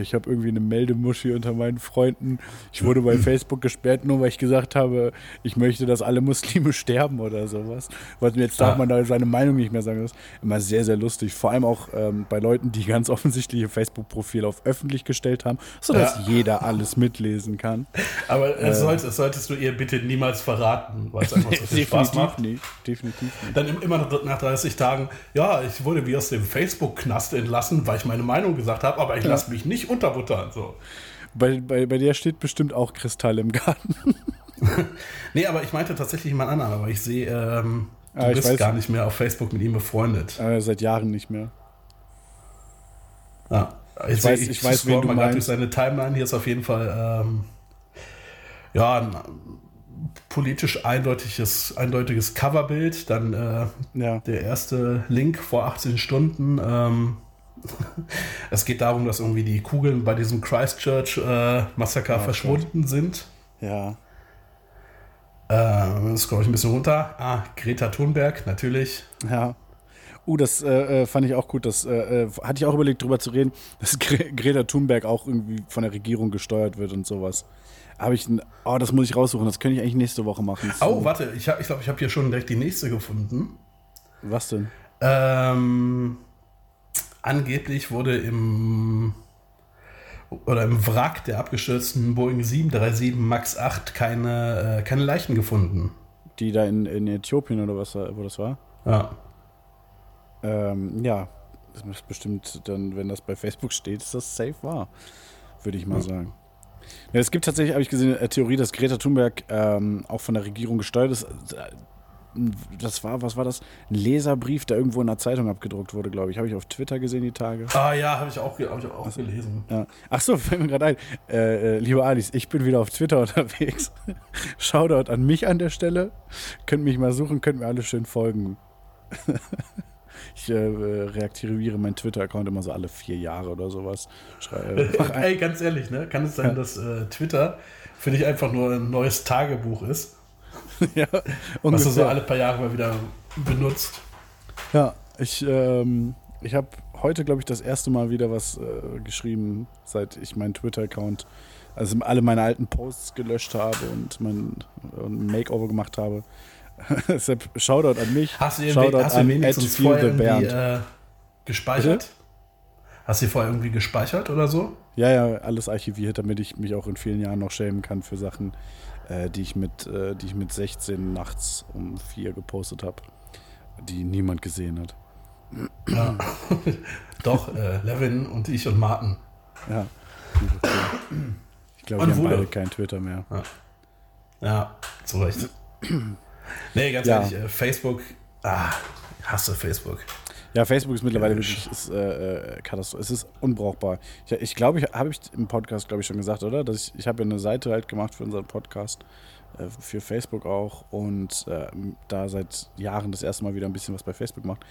ich habe irgendwie eine Meldemuschi unter meinen Freunden. Ich wurde bei Facebook gesperrt, nur weil ich gesagt habe, ich möchte, dass alle Muslime sterben oder sowas. Was jetzt darf Ah. man da seine Meinung nicht mehr sagen. Das ist immer sehr, sehr lustig. Vor allem auch ähm, bei Leuten, die ganz offensichtlich ihr Facebook-Profil auf öffentlich gestellt haben, sodass Ja. jeder alles mitlesen kann. Aber äh, sollte, solltest du ihr bitte niemals verraten, weil es einfach so viel Spaß macht. nicht. Definitiv nicht. Dann im- immer noch nach 30 Tagen, ja, ich wurde wie aus dem Facebook-Knast entlassen, weil ich meine Meinung gesagt habe, aber ich lasse mich nicht unterbuttern. So. Bei, bei, bei der steht bestimmt auch Kristall im Garten. Nee, aber ich meinte tatsächlich jemand anderen, aber ich sehe, ähm, du Ah, ich bist weiß. gar nicht mehr auf Facebook mit ihm befreundet. Äh, seit Jahren nicht mehr. Ja. Ich, weiß- sehe- ich weiß, wen du mal meinst. durch seine Timeline. Hier ist auf jeden Fall ähm, ja, ein politisch eindeutiges, eindeutiges Coverbild. Dann äh, Ja. der erste Link vor 18 Stunden. Ähm, es geht darum, dass irgendwie die Kugeln bei diesem Christchurch-Massaker verschwunden sind. Ja. Äh, scroll ich ein bisschen runter. Ah, Greta Thunberg, natürlich. Ja. Uh, das äh, äh, fand ich auch gut. Das äh, äh, hatte ich auch überlegt, drüber zu reden, dass Gre Greta Thunberg auch irgendwie von der Regierung gesteuert wird und sowas. Habe ich, ein- oh, das muss ich raussuchen. Das könnte ich eigentlich nächste Woche machen. Oh, so- warte, ich glaube, ich, glaub, ich habe hier schon direkt die nächste gefunden. Was denn? Ähm, angeblich wurde im oder im Wrack der abgestürzten Boeing 737 MAX 8 keine, äh, keine Leichen gefunden. Die da in, in Äthiopien oder was, wo das war? Ja. Ähm, ja, das ist bestimmt dann, wenn das bei Facebook steht, ist das safe wahr, würde ich mal sagen. Ja, es gibt tatsächlich, habe ich gesehen, eine Theorie, dass Greta Thunberg ähm, auch von der Regierung gesteuert ist. Das war, was war das? Ein Leserbrief, der irgendwo in einer Zeitung abgedruckt wurde, glaube ich. Habe ich auf Twitter gesehen die Tage. Ah ja, habe ich auch, hab ich auch gelesen. Ja. Ach so, fällt mir gerade ein. Äh, äh, liebe Alice, ich bin wieder auf Twitter unterwegs. Shoutout an mich an der Stelle. Könnt mich mal suchen, könnt mir alle schön folgen. ich äh, äh, reaktiviere meinen Twitter-Account immer so alle vier Jahre oder sowas. Schrei, äh, Ey, ganz ehrlich, ne? Kann es sein, dass äh, Twitter für dich einfach nur ein neues Tagebuch ist, ja, was du so alle paar Jahre mal wieder benutzt? Ja, ich, ähm, ich habe heute, glaube ich, das erste Mal wieder was äh, geschrieben, seit ich meinen Twitter-Account, also alle meine alten Posts gelöscht habe und mein und Makeover gemacht habe. Deshalb Shoutout an mich. Hast du, Shoutout hast du an wenigstens Feel vorher irgendwie äh, gespeichert? Hast du vorher irgendwie gespeichert oder so? Ja, ja, alles archiviert, damit ich mich auch in vielen Jahren noch schämen kann für Sachen, äh, die, ich mit, äh, die ich mit 16 nachts um 4 gepostet habe, die niemand gesehen hat. Ja. Doch, äh, Levin und ich und Martin. Ja. Ich glaube, die haben beide kein Twitter mehr. Ja, zu Recht. nee, ganz Ja. ehrlich, äh, Facebook, ah, ich hasse Facebook. Ja, Facebook ist mittlerweile wirklich ist, äh, äh, Katastrophe. Es ist unbrauchbar. Ich, ich glaube, ich habe ich im Podcast, glaube ich, schon gesagt, oder? Dass ich, ich habe ja eine Seite halt gemacht für unseren Podcast, äh, für Facebook auch und äh, da seit Jahren das erste Mal wieder ein bisschen was bei Facebook macht.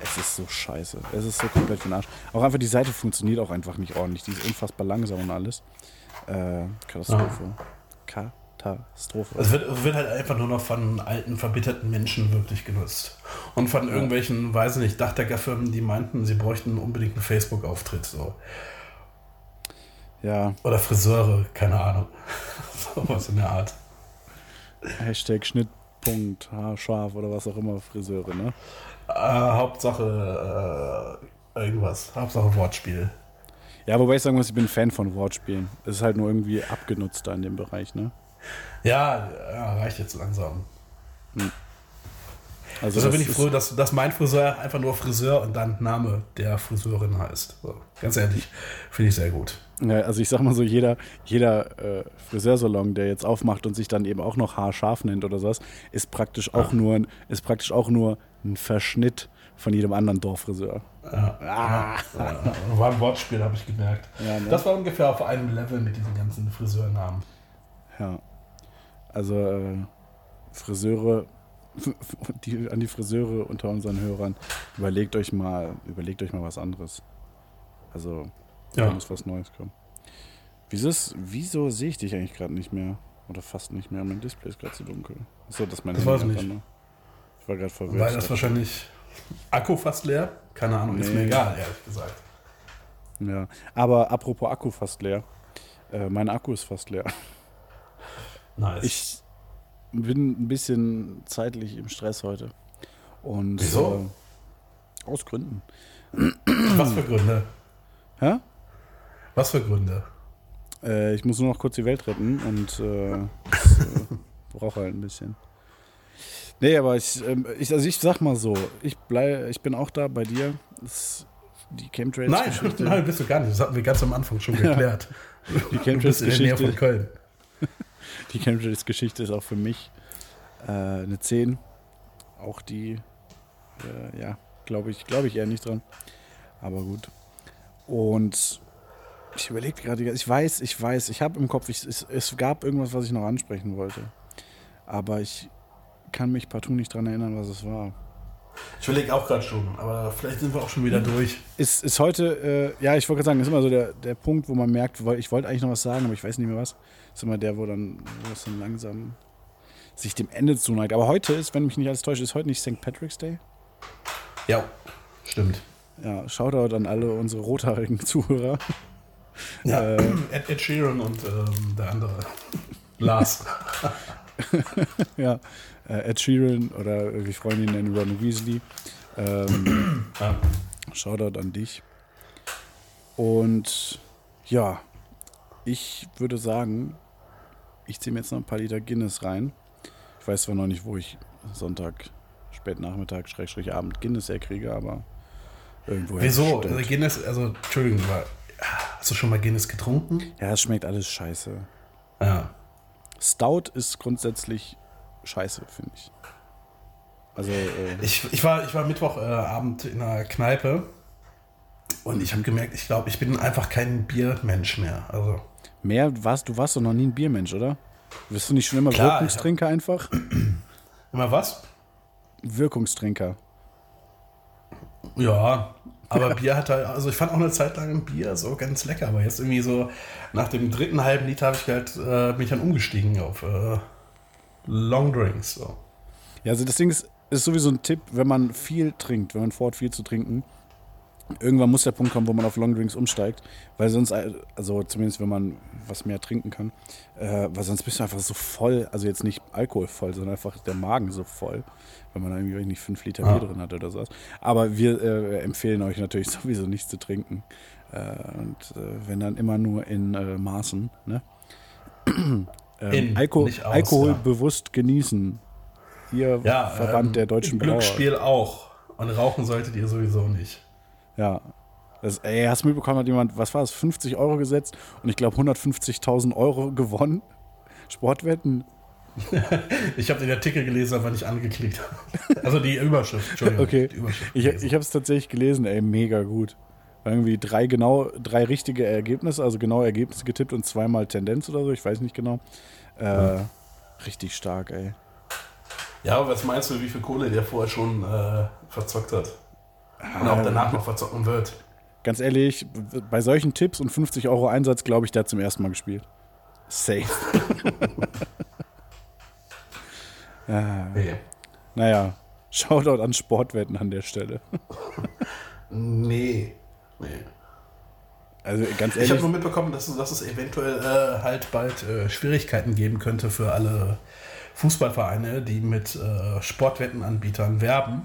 Es ist so scheiße. Es ist so komplett für den Arsch. Auch einfach die Seite funktioniert auch einfach nicht ordentlich. Die ist unfassbar langsam und alles. Äh, Katastrophe. Katastrophe. Es wird, wird halt einfach nur noch von alten, verbitterten Menschen wirklich genutzt. Und von irgendwelchen, weiß ich nicht, Dachdeckerfirmen, die meinten, sie bräuchten unbedingt einen Facebook-Auftritt. So. Ja, Oder Friseure, keine Ahnung. so was in der Art. Hashtag Schnittpunkt, haarscharf oder was auch immer, Friseure, ne? Äh, Hauptsache äh, irgendwas. Hauptsache Wortspiel. Ja, wobei ich sagen muss, ich bin ein Fan von Wortspielen. Es ist halt nur irgendwie abgenutzt da in dem Bereich, ne? Ja, ja reicht jetzt langsam. Also Also das bin ich froh, dass, dass mein Friseur einfach nur Friseur und dann Name der Friseurin heißt. So, ganz ehrlich, finde ich sehr gut. Ja, also ich sag mal so, jeder, jeder äh, Friseursalon, der jetzt aufmacht und sich dann eben auch noch haarscharf nennt oder sowas, ist praktisch auch nur ein, ist praktisch auch nur ein Verschnitt von jedem anderen Dorffriseur. Ja, war ein Wortspiel, habe ich gemerkt. Ja, ne? Das war ungefähr auf einem Level mit diesen ganzen Friseurnamen. Ja. Also äh, Friseure, die, an die Friseure unter unseren Hörern, überlegt euch mal, überlegt euch mal was anderes. Also Ja. da muss was Neues kommen. Wieso, ist, wieso sehe ich dich eigentlich gerade nicht mehr? Oder fast nicht mehr. Mein Display ist gerade zu dunkel. Achso, das ist mein Das weiß ich nicht. Ich war gerade verwirrt. Weil das wahrscheinlich Akku fast leer. Keine Ahnung, ist Nee. mir egal, ehrlich gesagt. Ja, aber apropos Akku fast leer. Äh, mein Akku ist fast leer. Nice. Ich bin ein bisschen zeitlich im Stress heute. Und Wieso? Äh, aus Gründen. Was für Gründe? Hä? Was für Gründe? Äh, ich muss nur noch kurz die Welt retten und äh, äh, brauche halt ein bisschen. Nee, aber ich, ähm, ich, also ich sag mal so, ich bleib, ich bin auch da bei dir. Das, die Nein, Chemtrails-Geschichte. nein, bist du gar nicht. Das hatten wir ganz am Anfang schon geklärt. Die Du bist in der Nähe von Chemtrails-Geschichte Köln. Die Chemtrails-Geschichte ist auch für mich äh, eine 10. Auch die, äh, ja, glaube ich, glaube ich eher nicht dran. Aber gut. Und ich überlege gerade, ich weiß, ich weiß, ich habe im Kopf, ich, es, es gab irgendwas, was ich noch ansprechen wollte. Aber ich kann mich partout nicht dran erinnern, was es war. Ich überlege auch gerade schon, aber vielleicht sind wir auch schon wieder durch. Ist, ist heute, äh, ja, ich wollte gerade sagen, ist immer so der, der Punkt, wo man merkt, ich wollte eigentlich noch was sagen, aber ich weiß nicht mehr was. Ist immer der, wo dann, wo es dann langsam sich dem Ende zuneigt. Aber heute ist, wenn mich nicht alles täuscht, ist heute nicht St. Patrick's Day. Ja, stimmt. Ja, Shoutout an alle unsere rothaarigen Zuhörer. Ja, Äh, Ed, Ed Sheeran und ähm, der andere. Lars. ja, äh, Ed Sheeran oder wie Freunde ihn nennen, Ron Weasley. Ähm, Ja. Shoutout an dich. Und ja, ich würde sagen, ich ziehe mir jetzt noch ein paar Liter Guinness rein. Ich weiß zwar noch nicht, wo ich Sonntag, Spätnachmittag, Schrägstrich Abend Guinness herkriege, aber irgendwo Wieso? Also Guinness, also Entschuldigung, aber hast du schon mal Guinness getrunken? Ja, es schmeckt alles scheiße. Ja. Stout ist grundsätzlich scheiße, finde ich. Also, äh, Ich, ich, war, ich war Mittwochabend Abend in einer Kneipe und ich habe gemerkt, ich glaube, ich bin einfach kein Biermensch mehr. Also mehr warst du warst doch noch nie ein Biermensch, oder? Wirst du nicht schon immer Klar, Wirkungstrinker einfach? immer was? Wirkungstrinker. Ja, aber Bier hat halt, also ich fand auch eine Zeit lang ein Bier so ganz lecker, aber jetzt irgendwie so nach dem dritten halben Liter habe ich halt, äh, bin ich dann umgestiegen auf äh, Long Drinks. So. Ja, also das Ding ist, ist sowieso ein Tipp, wenn man viel trinkt, wenn man vorhat, viel zu trinken. Irgendwann muss der Punkt kommen, wo man auf Longdrinks umsteigt, weil sonst, äh, also zumindest wenn man was mehr trinken kann, äh, weil sonst bist du einfach so voll, also jetzt nicht alkoholvoll, sondern einfach der Magen so voll, wenn man da irgendwie nicht fünf Liter Ah. Bier drin hat oder sowas. Aber wir äh, empfehlen euch natürlich sowieso nichts zu trinken. Äh, und äh, wenn dann immer nur in äh, Maßen, ne? ähm, In, Alko aus, Alkohol ja. bewusst genießen. Ihr Ja, Verband ähm, der deutschen Brauer. Glücksspiel auch. Und rauchen solltet ihr sowieso nicht. Ja. Das, ey, hast du mitbekommen, hat jemand, was war das, 50 Euro gesetzt und ich glaube 150.000 Euro gewonnen? Sportwetten? Ich habe den Artikel gelesen, aber nicht angeklickt. Also die Überschrift, Entschuldigung. Okay. Überschrift Ich, ich habe es tatsächlich gelesen, ey, mega gut. Irgendwie drei genau, drei richtige Ergebnisse, also genaue Ergebnisse getippt und zweimal Tendenz oder so, ich weiß nicht genau. Äh, Richtig stark, ey. ja, aber was meinst du, wie viel Kohle der vorher schon äh, verzockt hat? Und auch danach noch verzocken wird? Ganz ehrlich, bei solchen Tipps und 50 Euro Einsatz, glaube ich, der hat zum ersten Mal gespielt. Safe. ja, Nee. naja, Shoutout an Sportwetten an der Stelle. Nee. Nee. Also ganz Ich habe ehrlich, nur mitbekommen, dass, es- dass es eventuell äh, halt bald äh, Schwierigkeiten geben könnte für alle Fußballvereine, die mit äh, Sportwettenanbietern werben,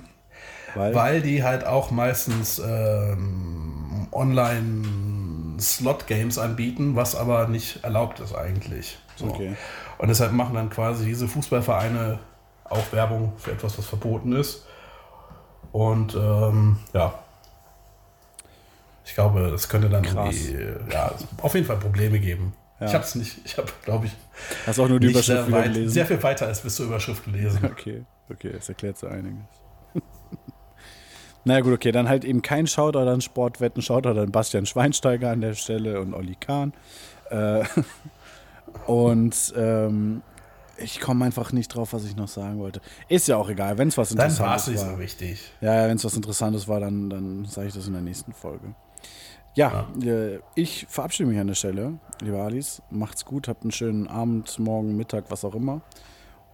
weil, weil die halt auch meistens ähm, Online-Slot-Games anbieten, was aber nicht erlaubt ist eigentlich. So. Okay. Und deshalb machen dann quasi diese Fußballvereine auch Werbung für etwas, was verboten ist. Und ähm, ja, ich glaube, das könnte dann ja, auf jeden Fall Probleme geben. Ja. Ich habe es nicht, ich habe, glaube ich, Hast auch nur die Überschrift sehr, weit, sehr viel weiter als bis zur Überschrift gelesen. Okay, okay, das erklärt so einiges. Naja gut, okay, dann halt eben kein Shoutout an Sportwetten, Shoutout an Bastian Schweinsteiger an der Stelle und Olli Kahn. Äh, und ähm, ich komme einfach nicht drauf, was ich noch sagen wollte. Ist ja auch egal, wenn es was Dann war es Interessantes nicht war. so wichtig. Ja, ja wenn es was Interessantes war, dann, dann sage ich das in der nächsten Folge. Ja, äh, ich verabschiede mich an der Stelle, liebe Alice. Macht's gut, habt einen schönen Abend, morgen, Mittag, was auch immer.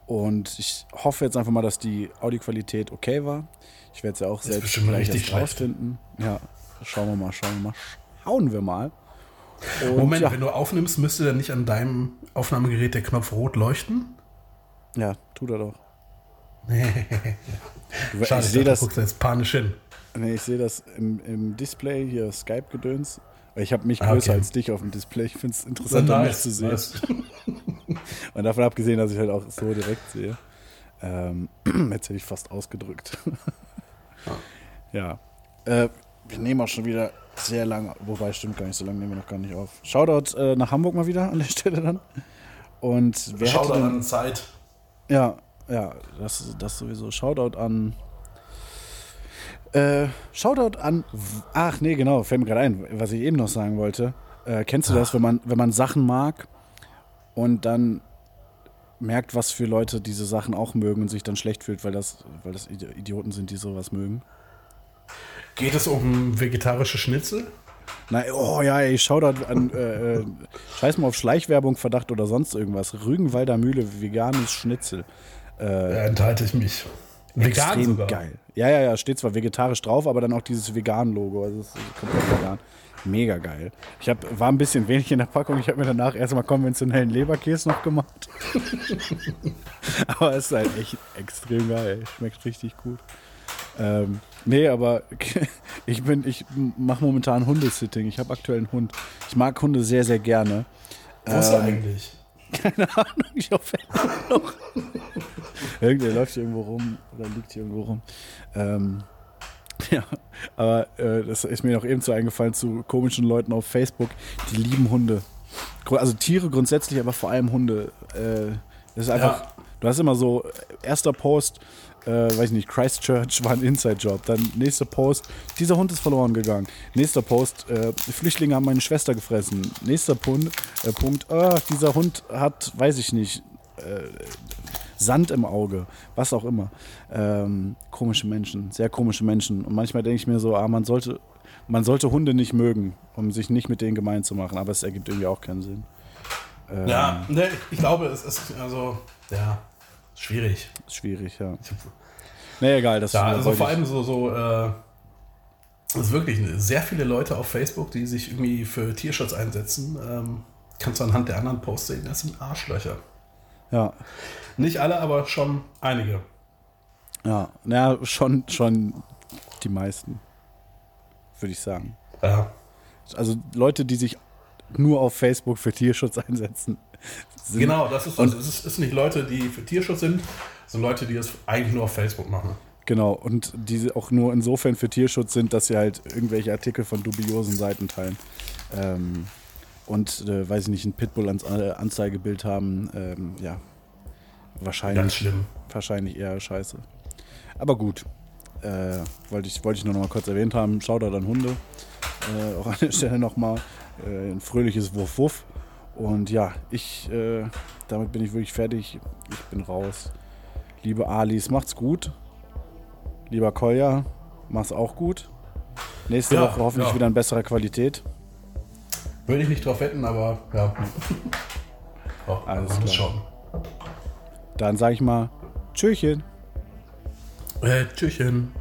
Und ich hoffe jetzt einfach mal, dass die Audioqualität okay war. Ich werde es ja auch selbst bestimmt gleich richtig rausfinden. Ja, schauen wir mal, schauen wir mal. Schauen wir mal. Und Moment, ja, wenn du aufnimmst, müsste dann nicht an deinem Aufnahmegerät der Knopf rot leuchten? ja, tut er doch. Du, Schade, ich sehe das, du guckst jetzt panisch hin. Nee, ich sehe das im, im Display hier, Skype-Gedöns. Weil Ich habe mich Ah, größer okay. als dich auf dem Display. Ich finde es interessanter, mich zu sehen. nice. Und davon abgesehen, dass ich halt auch so direkt sehe. Ähm, jetzt hätte ich fast ausgedrückt. ja. Äh, wir nehmen auch schon wieder sehr lange, wobei stimmt gar nicht, so lange nehmen wir noch gar nicht auf. Shoutout äh, nach Hamburg mal wieder an der Stelle dann. Und wer dann denn, an Zeit. ja, ja, das, das sowieso. Shoutout an. Äh, Shoutout an. Ach nee, genau, fällt mir gerade ein, was ich eben noch sagen wollte. Äh, kennst du das, wenn man, wenn man Sachen mag und dann merkt, was für Leute diese Sachen auch mögen und sich dann schlecht fühlt, weil das, weil das Idi- Idioten sind, die sowas mögen? Geht es um vegetarische Schnitzel? Na, oh ja, ey, Shoutout an. Äh, äh, scheiß mal auf Schleichwerbung, Verdacht oder sonst irgendwas. Rügenwalder Mühle, veganes Schnitzel. Da enthalte ich mich. Vegan extrem sogar. geil. Ja, ja, ja, steht zwar vegetarisch drauf, aber dann auch dieses Vegan-Logo. Also es ist komplett vegan. Mega geil. Ich hab, war ein bisschen wenig in der Packung. Ich habe mir danach erstmal konventionellen Leberkäse noch gemacht. aber es ist halt echt extrem geil. Schmeckt richtig gut. Ähm, nee, aber ich bin, ich mache momentan Hundesitting. Ich habe aktuell einen Hund. Ich mag Hunde sehr, sehr gerne. Wo ist er eigentlich? Keine Ahnung, ich hoffe noch. Irgendwer läuft hier irgendwo rum oder liegt hier irgendwo rum. Ähm, ja, aber äh, das ist mir noch eben so eingefallen zu komischen Leuten auf Facebook, die lieben Hunde. Also Tiere grundsätzlich, aber vor allem Hunde. Äh, das ist einfach, Ja. du hast immer so, äh, erster Post, äh, weiß ich nicht, Christchurch war ein Inside-Job. Dann nächster Post, dieser Hund ist verloren gegangen. Nächster Post, äh, Flüchtlinge haben meine Schwester gefressen. Nächster Punkt, äh, Punkt ah, dieser Hund hat, weiß ich nicht, äh, Sand im Auge, was auch immer. Ähm, komische Menschen, sehr komische Menschen. Und manchmal denke ich mir so, ah, man sollte, man sollte Hunde nicht mögen, um sich nicht mit denen gemein zu machen, aber es ergibt irgendwie auch keinen Sinn. Ähm, Ja, ne, ich glaube, es ist also, ja, schwierig. Schwierig, ja. Nee, egal, das Ja, also vor allem so, so äh, es ist wirklich sehr viele Leute auf Facebook, die sich irgendwie für Tierschutz einsetzen. Ähm, kannst du anhand der anderen Posts sehen, das sind Arschlöcher. Ja, Nicht alle, aber schon einige. ja, ja, schon, schon die meisten, würde ich sagen. Ja. Also Leute, die sich nur auf Facebook für Tierschutz einsetzen. Sind, Genau, das ist, also, es ist, ist nicht Leute, die für Tierschutz sind, sondern Leute, die das eigentlich nur auf Facebook machen. Genau, und die auch nur insofern für Tierschutz sind, dass sie halt irgendwelche Artikel von dubiosen Seiten teilen. Ähm, und, äh, weiß ich nicht, ein Pitbull-Anzeigebild haben. Ähm, ja, Ganz wahrscheinlich, schlimm. wahrscheinlich eher scheiße. Aber gut, äh, wollte ich, wollte ich nur noch mal kurz erwähnt haben. Shoutout an Hunde. Äh, auch an der Stelle nochmal äh, ein fröhliches Wuff-Wuff. Und ja, ich, äh, damit bin ich wirklich fertig. Ich bin raus. Liebe Alis, macht's gut. Lieber Kolja, mach's auch gut. Nächste Ja, Woche hoffentlich ja. wieder in besserer Qualität. Würde ich nicht drauf wetten, aber ja. Oh, Alles klar. schauen. Dann sage ich mal Tschüchen. Äh, tschüsschen.